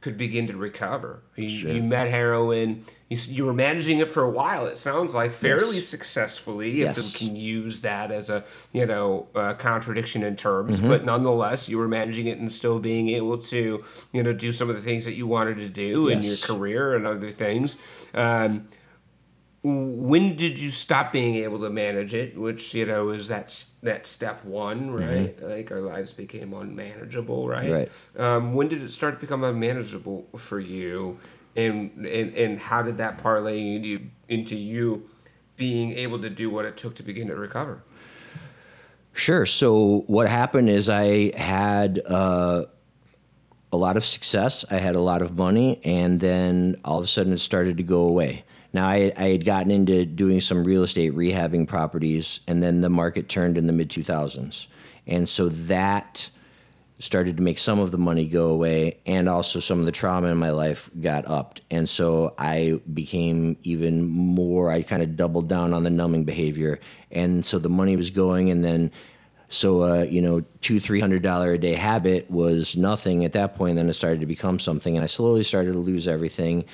could begin to recover. You, Sure. you met heroin. You, you were managing it for a while. It sounds like fairly Yes. successfully, Yes. if we can use that as a you know uh, contradiction in terms. Mm-hmm. But nonetheless, you were managing it and still being able to you know do some of the things that you wanted to do in your career and other things. Um, when did you stop being able to manage it which you know is that that step one right like our lives became unmanageable right Right. um, when did it start to become unmanageable for you and and, and how did that parlay into, into you being able to do what it took to begin to recover Sure. So what happened is I had uh, a lot of success. I had a lot of money, and then all of a sudden it started to go away. Now I, I had gotten into doing some real estate rehabbing properties, and then the market turned in the mid two thousands, and so that started to make some of the money go away and also some of the trauma in my life got upped. And so i became even more i kind of doubled down on the numbing behavior. And so the money was going and then so uh, you know two three hundred dollar a day habit was nothing at that point then it started to become something and i slowly started to lose everything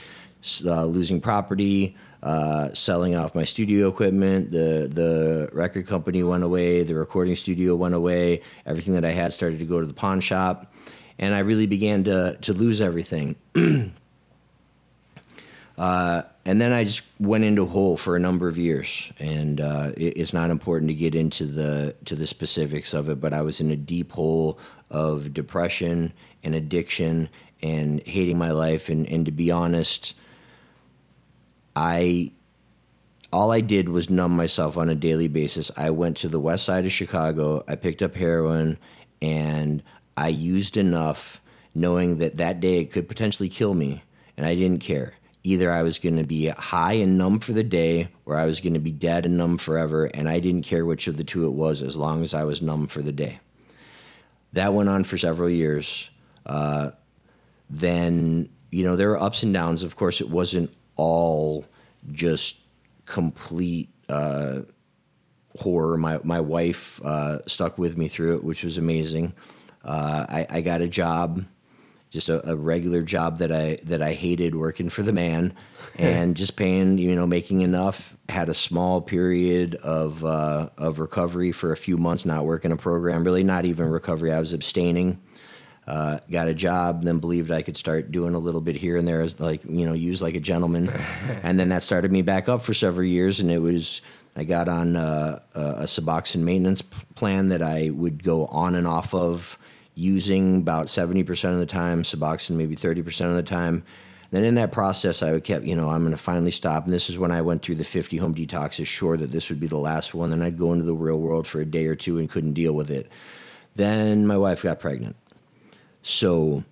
uh, losing property uh, selling off my studio equipment. The the record company went away. The recording studio went away. Everything that I had started to go to the pawn shop, and I really began to to lose everything. *clears throat* uh, and then I just went into a hole for a number of years, and uh, it, it's not important to get into the to the specifics of it, but I was in a deep hole of depression and addiction and hating my life, and, and to be honest I all I did was numb myself on a daily basis. I went to the west side of Chicago, I picked up heroin, and I used enough knowing that that day it could potentially kill me, and I didn't care. Either I was going to be high and numb for the day, or I was going to be dead and numb forever, and I didn't care which of the two it was as long as I was numb for the day. That went on for several years. Uh, then, you know, there were ups and downs. Of course, it wasn't all just complete uh, horror. My my wife uh, stuck with me through it, which was amazing. Uh, I, I, got a job, just a, a, regular job that I that I hated, working for the man, *laughs* and just paying you know making enough. Had a small period of uh, of recovery for a few months, not working a program. Really, not even recovery. I was abstaining. Uh, got a job, then believed I could start doing a little bit here and there, as like you know, use like a gentleman, *laughs* and then that started me back up for several years. And it was I got on uh, a Suboxone maintenance plan that I would go on and off of, using about seventy percent of the time, Suboxone maybe thirty percent of the time. Then in that process, I would kept, you know, I'm going to finally stop. And this is when I went through the 50 home detoxes, sure that this would be the last one. Then I'd go into the real world for a day or two and couldn't deal with it. Then my wife got pregnant. So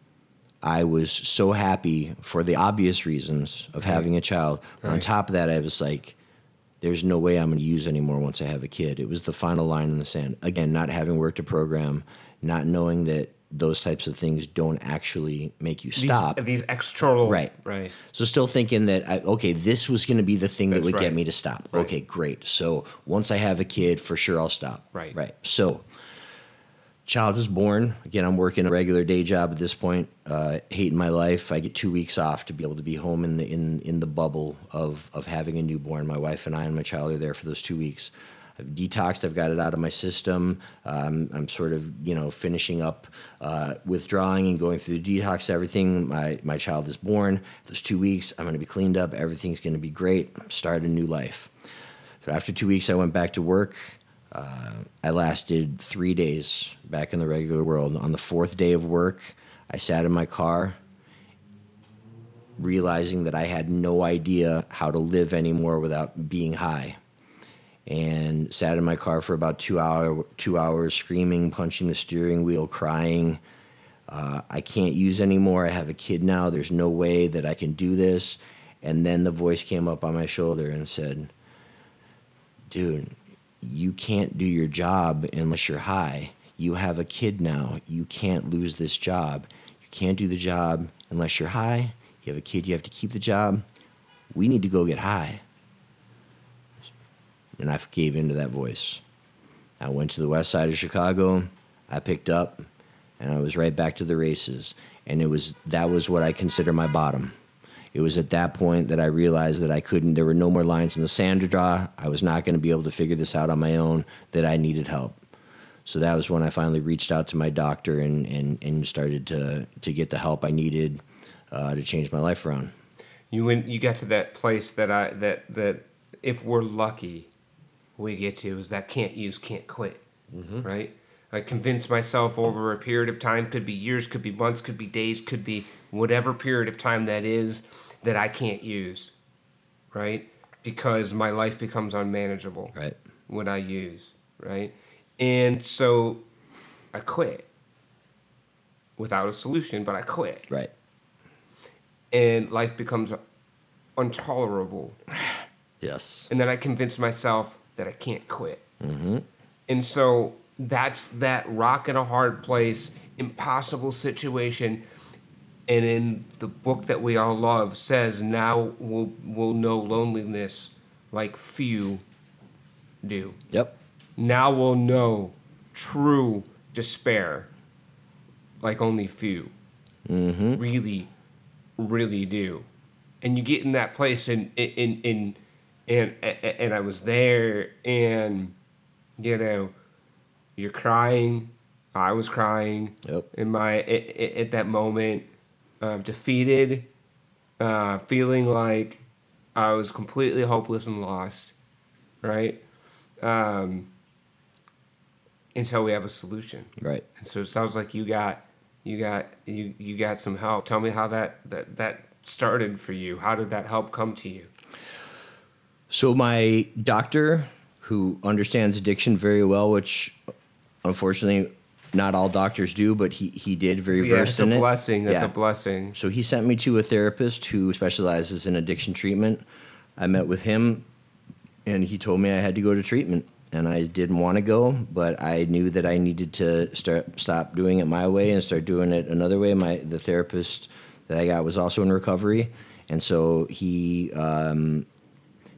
I was so happy for the obvious reasons of having a child. Right. On top of that, I was like, there's no way I'm going to use anymore once I have a kid. It was the final line in the sand. Again, not having worked a program, not knowing that those types of things don't actually make you stop. These, these external, right, right. So still thinking that I, okay, this was going to be the thing That's that would right. get me to stop. Right. Okay, great. So once I have a kid, for sure I'll stop. Right, right. So child was born. Again, I'm working a regular day job at this point, uh, hating my life. I get two weeks off to be able to be home in the in in the bubble of of having a newborn. My wife and I and my child are there for those two weeks. I've detoxed. I've got it out of my system. Um, I'm sort of you know finishing up uh, withdrawing and going through the detox. Everything. My my child is born. Those two weeks, I'm going to be cleaned up. Everything's going to be great. Start a new life. So after two weeks, I went back to work. Uh, I lasted three days back in the regular world. On the fourth day of work, I sat in my car, realizing that I had no idea how to live anymore without being high. And sat in my car for about two hour two hours, screaming, punching the steering wheel, crying. Uh, I can't use anymore. I have a kid now. There's no way that I can do this. And then the voice came up on my shoulder and said, "Dude, you can't do your job unless you're high. You have a kid now. You can't lose this job. You can't do the job unless you're high. You have a kid, you have to keep the job. We need to go get high. And I gave in to that voice. I went to the west side of Chicago. I picked up and I was right back to the races. And it was that was what I consider my bottom it was at that point that I realized that I couldn't, there were no more lines in the sand to draw. I was not going to be able to figure this out on my own, that I needed help. So that was when I finally reached out to my doctor and, and, and started to, to get the help I needed uh, to change my life around. You went, you got to that place that I, that, that if we're lucky, we get to is that can't use, can't quit, mm-hmm. right? I convinced myself over a period of time, could be years, could be months, could be days, could be whatever period of time that is, that I can't use, right? Because my life becomes unmanageable. Right. What I use, right? And so I quit without a solution, but I quit. Right. And life becomes intolerable. *sighs* Yes. And then I convince myself that I can't quit. Mm-hmm. And so that's that rock in a hard place, impossible situation. And in the book that we all love says, now we'll, we'll know loneliness like few do. Yep. Now we'll know true despair like only few Mm-hmm. really, really do. And you get in that place and in in and and I was there and you know you're crying. I was crying. Yep. In my at, at that moment, uh, defeated, uh, feeling like I was completely hopeless and lost, right? Um, until we have a solution. Right. And so it sounds like you got you got you you got some help. Tell me how that that that started for you. How did that help come to you? So my doctor, who understands addiction very well, which unfortunately not all doctors do, but he he did very yeah, versed it's in a blessing. That's Yeah. a blessing. So he sent me to a therapist who specializes in addiction treatment. I met with him, and he told me I had to go to treatment, and I didn't want to go, but I knew that I needed to start stop doing it my way and start doing it another way. My the therapist that I got was also in recovery, and so he. Um,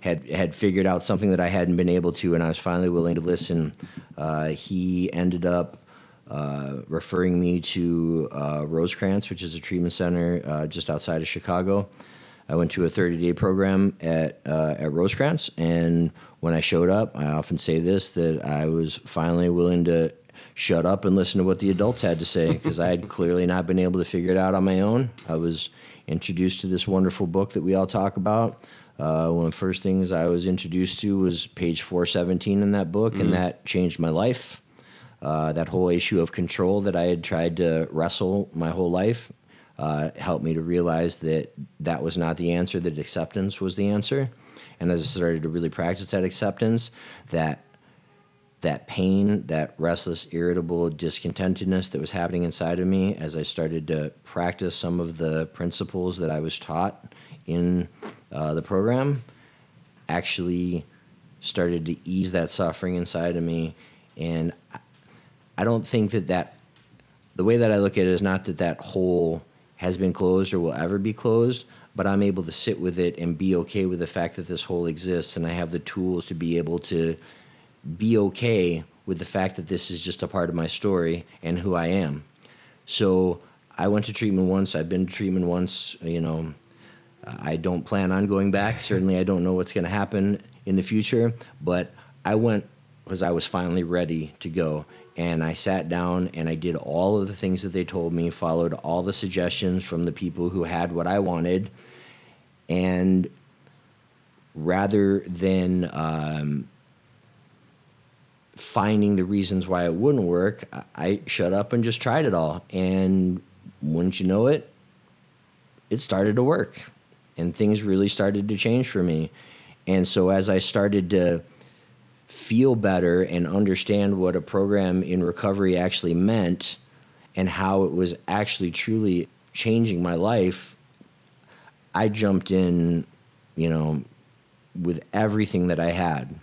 had had figured out something that I hadn't been able to, and I was finally willing to listen. Uh, he ended up uh, referring me to uh, Rosecrance, which is a treatment center uh, just outside of Chicago. I went to a 30 day program at uh, at Rosecrance, and when I showed up, I often say this that I was finally willing to shut up and listen to what the adults had to say because I had *laughs* clearly not been able to figure it out on my own. I was introduced to this wonderful book that we all talk about. Uh, one of the first things I was introduced to was page 417 in that book, and that changed my life. Uh, that whole issue of control that I had tried to wrestle my whole life uh, helped me to realize that that was not the answer, that acceptance was the answer. And as I started to really practice that acceptance, that that pain, that restless, irritable discontentedness that was happening inside of me as I started to practice some of the principles that I was taught in uh, the program actually started to ease that suffering inside of me. And I- don't think that that, the way that I look at it is not that that hole has been closed or will ever be closed, but I'm able to sit with it and be okay with the fact that this hole exists and I have the tools to be able to be okay with the fact that this is just a part of my story and who I am. So I went to treatment once. I've been to treatment once. You know, I don't plan on going back. *laughs* Certainly, I don't know what's going to happen in the future. But I went because I was finally ready to go. And I sat down and I did all of the things that they told me, followed all the suggestions from the people who had what I wanted. And rather than um, finding the reasons why it wouldn't work, I- shut up and just tried it all. And wouldn't you know it, it started to work. And things really started to change for me. And so as I started to feel better and understand what a program in recovery actually meant and how it was actually truly changing my life, I jumped in, you know, with everything that I had.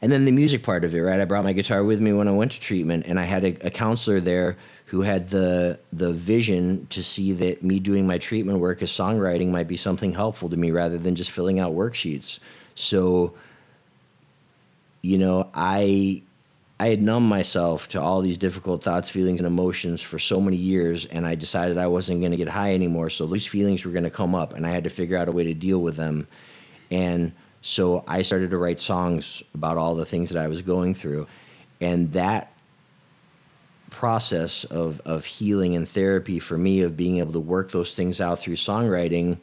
And then the music part of it, right? I brought my guitar with me when I went to treatment, and I had a, a counselor there who had the the vision to see that me doing my treatment work as songwriting might be something helpful to me rather than just filling out worksheets. So, you know, I I had numbed myself to all these difficult thoughts, feelings, and emotions for so many years, and I decided I wasn't going to get high anymore. So these feelings were going to come up, and I had to figure out a way to deal with them. And so I started to write songs about all the things that I was going through, and that process of of healing and therapy for me of being able to work those things out through songwriting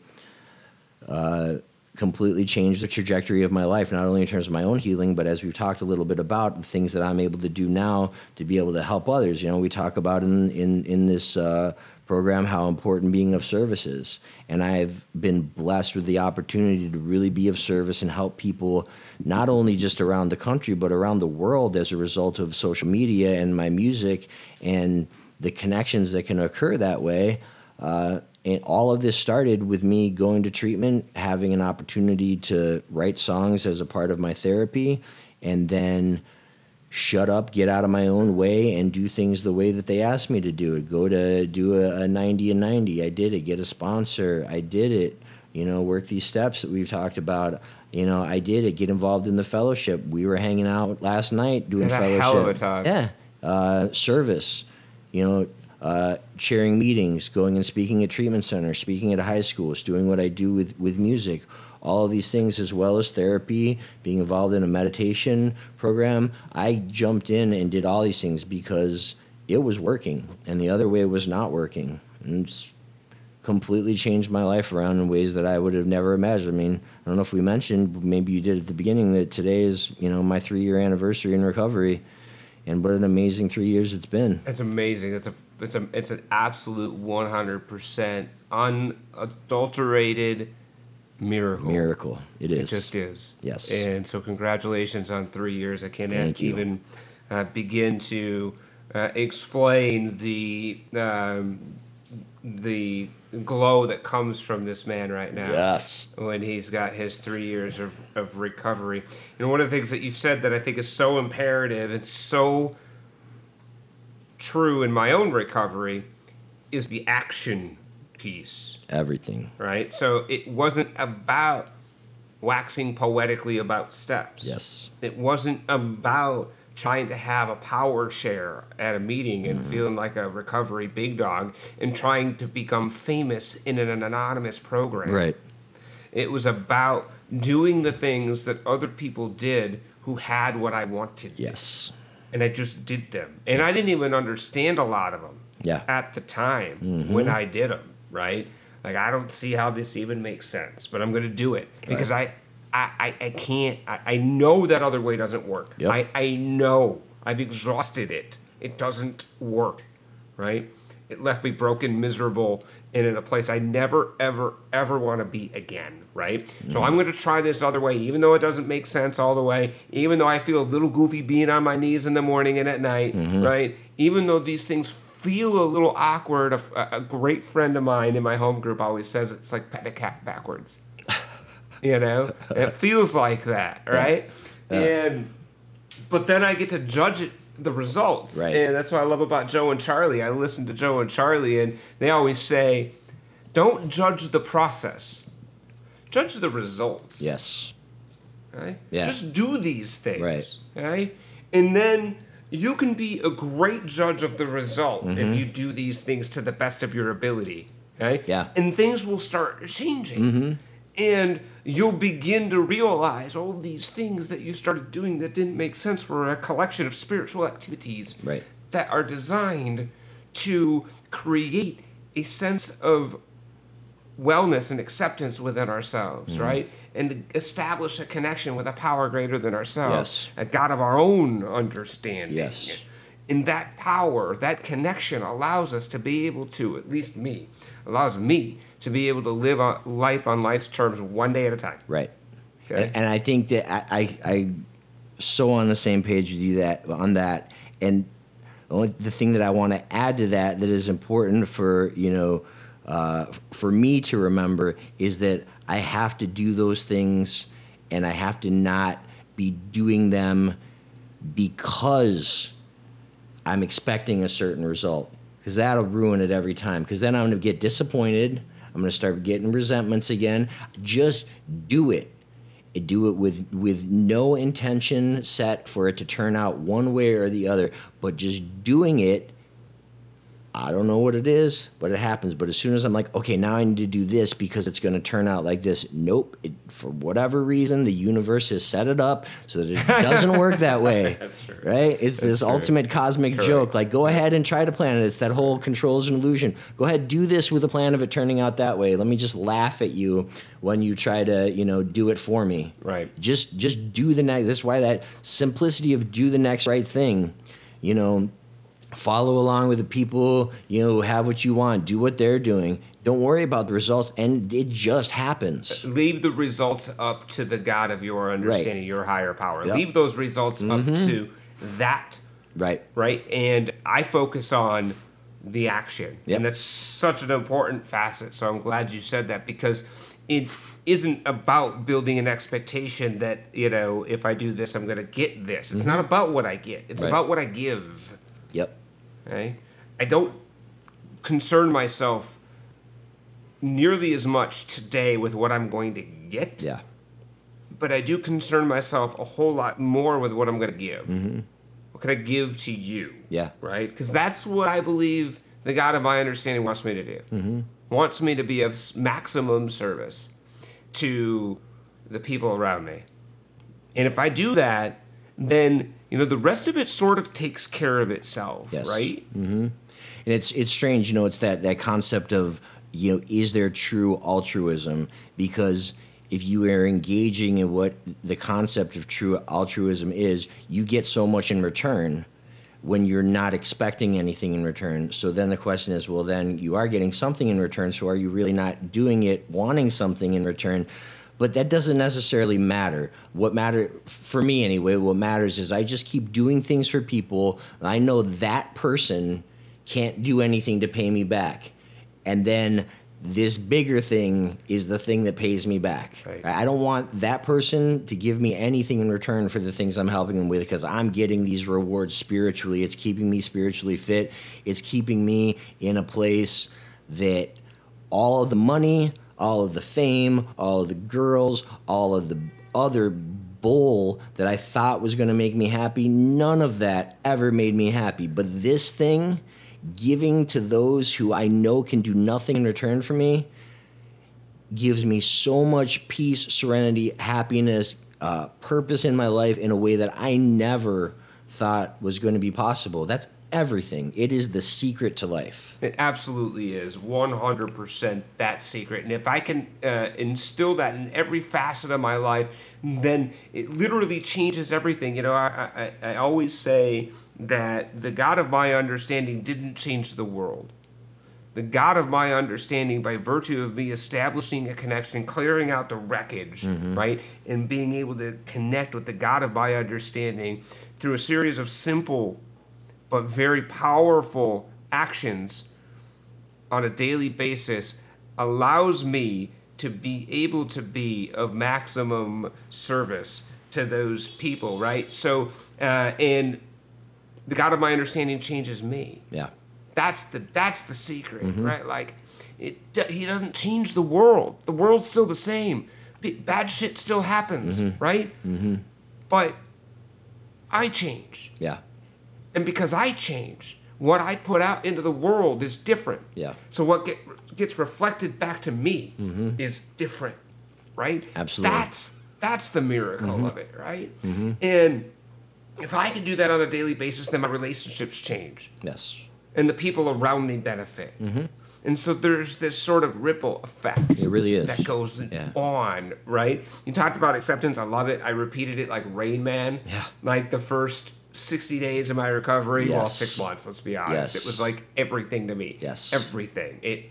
uh, completely changed the trajectory of my life not only in terms of my own healing but as we've talked a little bit about the things that I'm able to do now to be able to help others. You know we talk about in in in this uh, program how important being of service is and I've been blessed with the opportunity to really be of service and help people not only just around the country but around the world as a result of social media and my music and the connections that can occur that way. Uh, and all of this started with me going to treatment, having an opportunity to write songs as a part of my therapy, and then shut up, get out of my own way, and do things the way that they asked me to do it. Go to do a, a 90 and 90. I did it. Get a sponsor. I did it. You know, work these steps that we've talked about. You know, I did it. Get involved in the fellowship. We were hanging out last night doing fellowship. hell of a time. Yeah. Uh, service. You know, uh, chairing meetings, going and speaking at treatment centers, speaking at high schools, doing what I do with, with music, all of these things, as well as therapy, being involved in a meditation program. I jumped in and did all these things because it was working, and the other way was not working. And it's completely changed my life around in ways that I would have never imagined. I mean, I don't know if we mentioned, maybe you did at the beginning, that today is, you know, my three year anniversary in recovery. And what an amazing three years it's been. It's amazing. It's a it's a it's an absolute one hundred percent unadulterated miracle. Miracle. It is. It just is. Yes. And so congratulations on three years. I can't Thank even uh, begin to uh, explain the um, the glow that comes from this man right now Yes. when he's got his three years of, of recovery. And one of the things that you said that I think is so imperative and so true in my own recovery is the action piece, Everything. right? So it wasn't about waxing poetically about steps. Yes. It wasn't about trying to have a power share at a meeting and mm-hmm. feeling like a recovery big dog and trying to become famous in an anonymous program. Right. It was about doing the things that other people did who had what I wanted. Yes. And I just did them. And I didn't even understand a lot of them Yeah. at the time mm-hmm. when I did them, right? Like, I don't see how this even makes sense, but I'm going to do it because I, I, I, I can't, I, I know that other way doesn't work. Yep. I, I know. I've exhausted it. It doesn't work, right? It left me broken, miserable, and in a place I never, ever, ever want to be again, right? So I'm going to try this other way, even though it doesn't make sense all the way, even though I feel a little goofy being on my knees in the morning and at night, mm-hmm. right? Even though these things feel a little awkward. A, a great friend of mine in my home group always says it's like pet a cat backwards. *laughs* you know, it feels like that, right? And but then I get to judge it the results, Right. and that's what I love about Joe and Charlie. I listen to Joe and Charlie, and they always say, "Don't judge the process, judge the results." Yes. Right? Yeah. Just do these things. Right. Right? And then you can be a great judge of the result if mm-hmm. you do these things to the best of your ability. Right? Yeah. And things will start changing. Mm-hmm. And you'll begin to realize all these things that you started doing that didn't make sense were a collection of spiritual activities Right. that are designed to create a sense of wellness and acceptance within ourselves, Mm-hmm. right? And establish a connection with a power greater than ourselves, Yes. a God of our own understanding. Yes. And that power, that connection allows us to be able to, at least me, allows me to be able to live on life on life's terms one day at a time. Right. Okay. And, and I think that I, I I so on the same page with you that on that and the only the thing that I want to add to that that is important for you know uh, for me to remember is that I have to do those things and I have to not be doing them because I'm expecting a certain result because that'll ruin it every time. Because then I'm going to get disappointed. I'm going to start getting resentments again. Just do it. Do it with with no intention set for it to turn out one way or the other, but just doing it. I don't know what it is, but it happens. But as soon as I'm like, okay, now I need to do this because it's going to turn out like this. Nope. It, for whatever reason, the universe has set it up so that it *laughs* doesn't work that way. That's true. Right? It's this true. ultimate cosmic Correct. joke. Like, go ahead and try to plan it. It's that whole control is an illusion. Go ahead, do this with a plan of it turning out that way. Let me just laugh at you when you try to, you know, do it for me. Right. Just just do the next. That's why that simplicity of do the next right thing. You know, follow along with the people you know who have what you want. Do what they're doing. Don't worry about the results, and it just happens. Leave the results up to the God of your understanding, your higher power. Yep. Leave those results up mm-hmm. to that Right. right? And I focus on the action. Yep. And that's such an important facet. So I'm glad you said that because it isn't about building an expectation that you know if I do this I'm going to get this. It's mm-hmm. not about what I get. It's Right. about what I give. Yep. Okay? I don't concern myself nearly as much today with what I'm going to get, Yeah. but I do concern myself a whole lot more with what I'm going to give. Mm-hmm. What can I give to you? Yeah. Right? Because that's what I believe the God of my understanding wants me to do. Mm-hmm. Wants me to be of maximum service to the people around me. And if I do that, then you know the rest of it sort of takes care of itself, Yes. right? Mm-hmm. And it's it's strange, you know, it's that that concept of you know, is there true altruism? Because if you are engaging in what the concept of true altruism is, you get so much in return when you're not expecting anything in return. So then the question is, well, then you are getting something in return. So are you really not doing it wanting something in return? But that doesn't necessarily matter. What matter for me anyway, what matters is I just keep doing things for people. And I know that person can't do anything to pay me back. And then this bigger thing is the thing that pays me back. Right. I don't want that person to give me anything in return for the things I'm helping them with because I'm getting these rewards spiritually. It's keeping me spiritually fit. It's keeping me in a place that all of the money, all of the fame, all of the girls, all of the other bull that I thought was going to make me happy, none of that ever made me happy. But this thing, giving to those who I know can do nothing in return for me, gives me so much peace, serenity, happiness, uh, purpose in my life in a way that I never thought was going to be possible. That's everything. It is the secret to life. It absolutely is 100% that secret. And if I can uh, instill that in every facet of my life, then it literally changes everything. You know, I, I, I always say that the God of my understanding didn't change the world. The God of my understanding, by virtue of me establishing a connection, clearing out the wreckage, right, and being able to connect with the God of my understanding through a series of simple but very powerful actions on a daily basis allows me to be able to be of maximum service to those people, right? So, uh, and the God of my understanding changes me. Yeah. That's the that's the secret, right? Like, it he doesn't change the world. The world's still the same. Bad shit still happens, right? Mm-hmm. But I change. Yeah. And because I change, what I put out into the world is different. Yeah. So what get, gets reflected back to me mm-hmm. is different, right? Absolutely. That's that's the miracle mm-hmm. of it, right? Mm-hmm. And if I can do that on a daily basis, then my relationships change, Yes. and the people around me benefit. And so there's this sort of ripple effect. It really is. That goes Yeah. on, right? You talked about acceptance. I love it. I repeated it like Rain Man. Yeah. Like the first 60 days of my recovery. Well, six months, let's be honest. Yes. It was like everything to me. Yes. Everything. It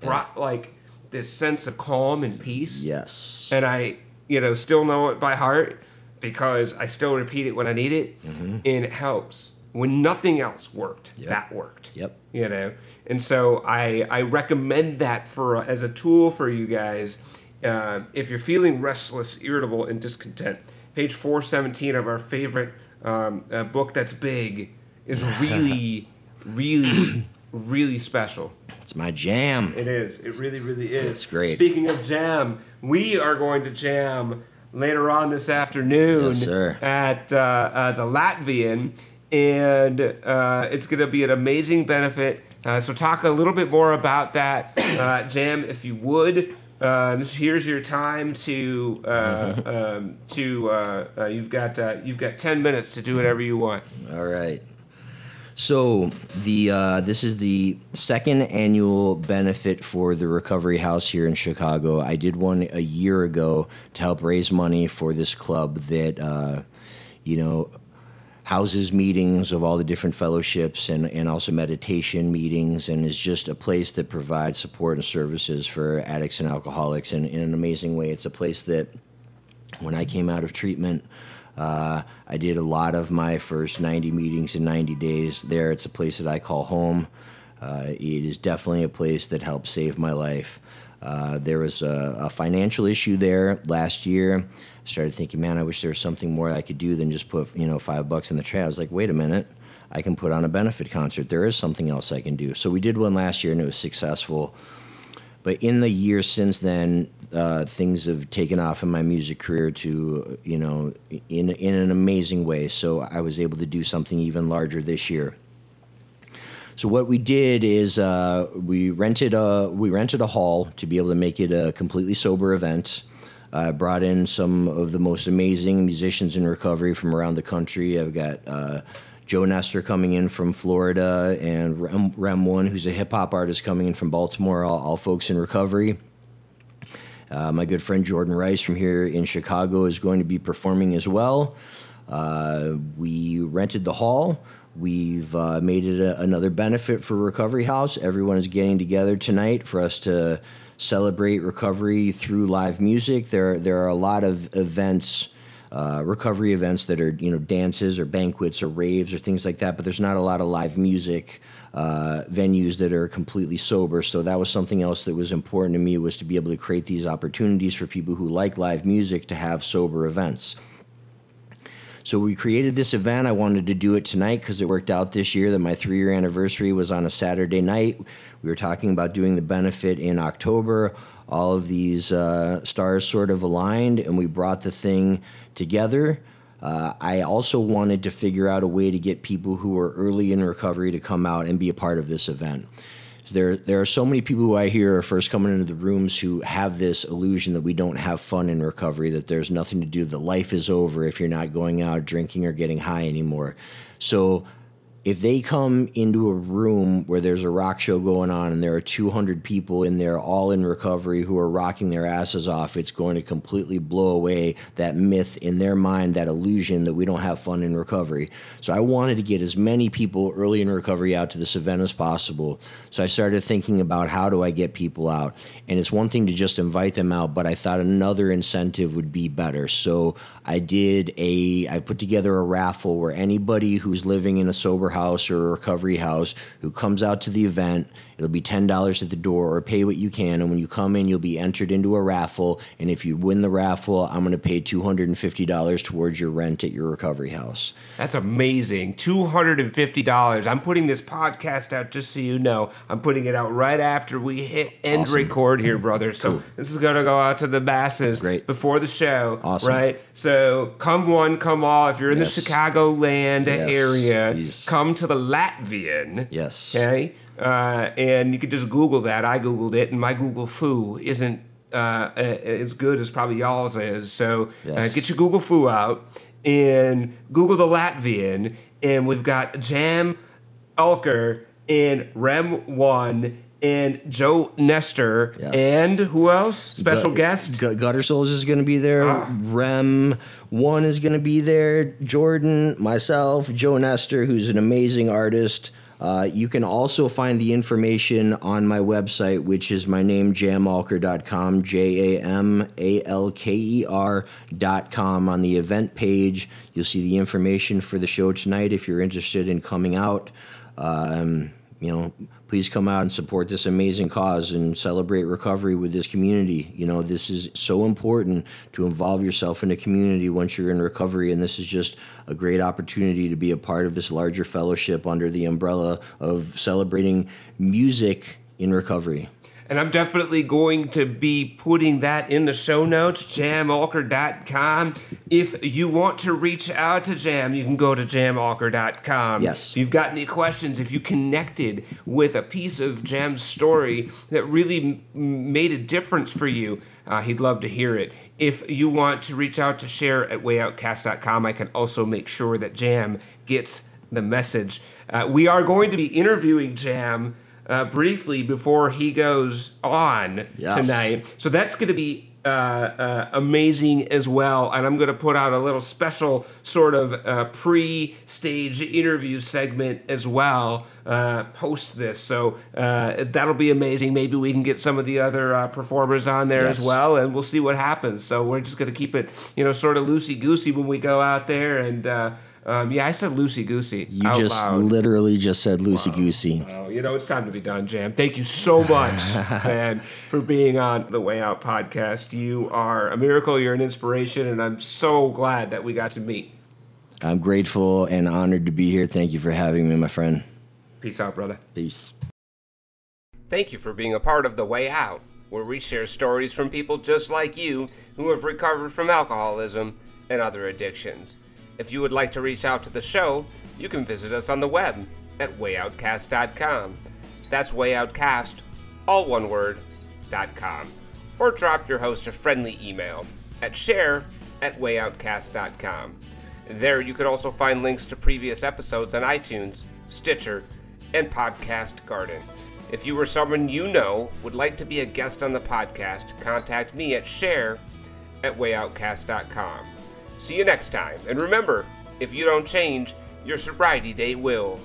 brought like this sense of calm and peace. Yes. And I, you know, still know it by heart because I still repeat it when I need it. Mm-hmm. And it helps. When nothing else worked, that worked Yep. you know and so i i recommend that for as a tool for you guys uh, if you're feeling restless irritable and discontent page 417 of our favorite um, uh, book that's big is really *laughs* really really special. It's my jam. it is. It really really is. It's great. speaking of jam we are going to jam later on this afternoon Yes, at uh, uh, the latvian and uh, it's going to be an amazing benefit. Uh, so talk a little bit more about that uh, jam if you would um, here's your time to uh, *laughs* um, to uh, uh, you've got uh, you've got 10 minutes to do whatever you want All right. So the uh, this is the second annual benefit for the Recovery House here in Chicago. I did one a year ago to help raise money for this club that uh, you know houses meetings of all the different fellowships and, and also meditation meetings and is just a place that provides support and services for addicts and alcoholics and in an amazing way. It's a place that when I came out of treatment, uh, I did a lot of my first 90 meetings in 90 days there. It's a place that I call home. Uh, it is definitely a place that helped save my life. Uh, there was a, a, financial issue there last year. I started thinking, man, I wish there was something more I could do than just put you know five bucks in the tray. I was like, wait a minute, I can put on a benefit concert. There is something else I can do. So we did one last year and it was successful. But in the years since then, uh, things have taken off in my music career to you know in in an amazing way. So I was able to do something even larger this year. So what we did is uh, we rented a we rented a hall to be able to make it a completely sober event. I uh, brought in some of the most amazing musicians in recovery from around the country. I've got uh, Joe Nestor coming in from Florida and Rem, Rem One, who's a hip hop artist coming in from Baltimore. All, all folks in recovery. Uh, my good friend Jordan Rice from here in Chicago is going to be performing as well. Uh, we rented the hall. We've uh, made it a, another benefit for Recovery House. Everyone is getting together tonight for us to celebrate recovery through live music. There, there are a lot of events, uh, recovery events that are you know dances or banquets or raves or things like that. But there's not a lot of live music uh, venues that are completely sober. So that was something else that was important to me was to be able to create these opportunities for people who like live music to have sober events. So we created this event. I wanted to do it tonight because it worked out this year that my three year anniversary was on a Saturday night. We were talking about doing the benefit in October. All of these uh, stars sort of aligned, and we brought the thing together. Uh, I also wanted to figure out a way to get people who are early in recovery to come out and be a part of this event there there are so many people who I hear are first coming into the rooms who have this illusion that we don't have fun in recovery, that there's nothing to do, that life is over if you're not going out drinking or getting high anymore. So if they come into a room where there's a rock show going on and there are 200 people in there all in recovery who are rocking their asses off it's going to completely blow away that myth in their mind that illusion that we don't have fun in recovery. So i wanted to get as many people early in recovery out to this event as possible. So i started thinking about how do i get people out? And it's one thing to just invite them out but i thought another incentive would be better. So i did a i put together a raffle where anybody who's living in a sober house or a recovery house who comes out to the event It'll be $10 at the door or pay what you can. And when you come in, you'll be entered into a raffle. And if you win the raffle, I'm going to pay $250 towards your rent at your recovery house. That's amazing. $250. I'm putting this podcast out just so you know. I'm putting it out right after we hit end awesome. record here, brother. So cool. this is going to go out to the masses Great. before the show. Awesome. Right? So come one, come all. If you're in yes. the Chicagoland yes. area, come to the Latvian. Yes. Okay? Uh, and you could just Google that. I Googled it, and my Google foo isn't uh, as good as probably y'all's is. So uh, yes. uh, get your Google foo out and Google the Latvian, and we've got Jam Alker and Rem One and Joe Nestor yes. and who else? Special Gut, guest. Gutter Souls is going to be there. Ah. Rem One is going to be there. Jordan, myself, Joe Nestor, who's an amazing artist. Uh, you can also find the information on my website, which is my name, jamalker.com, J A M A L K E R.com. On the event page, you'll see the information for the show tonight if you're interested in coming out. Um, you know, please come out and support this amazing cause and celebrate recovery with this community. You know, this is so important to involve yourself in a community once you're in recovery, and this is just a great opportunity to be a part of this larger fellowship under the umbrella of celebrating music in recovery. And I'm definitely going to be putting that in the show notes, jamalker.com. If you want to reach out to Jam, you can go to jamalker.com. Yes. If you've got any questions, if you connected with a piece of Jam's story that really m- made a difference for you, uh, he'd love to hear it. If you want to reach out to share at wayoutcast.com, I can also make sure that Jam gets the message. Uh, we are going to be interviewing Jam uh, briefly before he goes on yes. tonight. So that's going to be uh, uh, amazing as well. And I'm going to put out a little special sort of uh, pre stage interview segment as well uh, post this. So uh, that'll be amazing. Maybe we can get some of the other uh, performers on there yes. as well, and we'll see what happens. So we're just going to keep it, you know, sort of loosey goosey when we go out there and Um, yeah, I said loosey goosey. You out just loud. literally just said loosey goosey. Oh, you know, it's time to be done, Jam. Thank you so *laughs* much, man, for being on the Way Out podcast. You are a miracle, you're an inspiration, and I'm so glad that we got to meet. I'm grateful and honored to be here. Thank you for having me, my friend. Peace out, brother. Peace. Thank you for being a part of The Way Out, where we share stories from people just like you who have recovered from alcoholism and other addictions. If you would like to reach out to the show, you can visit us on the web at wayoutcast.com. That's wayoutcast, all one word, dot com. Or drop your host a friendly email at share at wayoutcast.com. There you can also find links to previous episodes on iTunes, Stitcher, and Podcast Garden. If you or someone you know would like to be a guest on the podcast, contact me at share at wayoutcast.com. See you next time, and remember, if you don't change, your sobriety date will.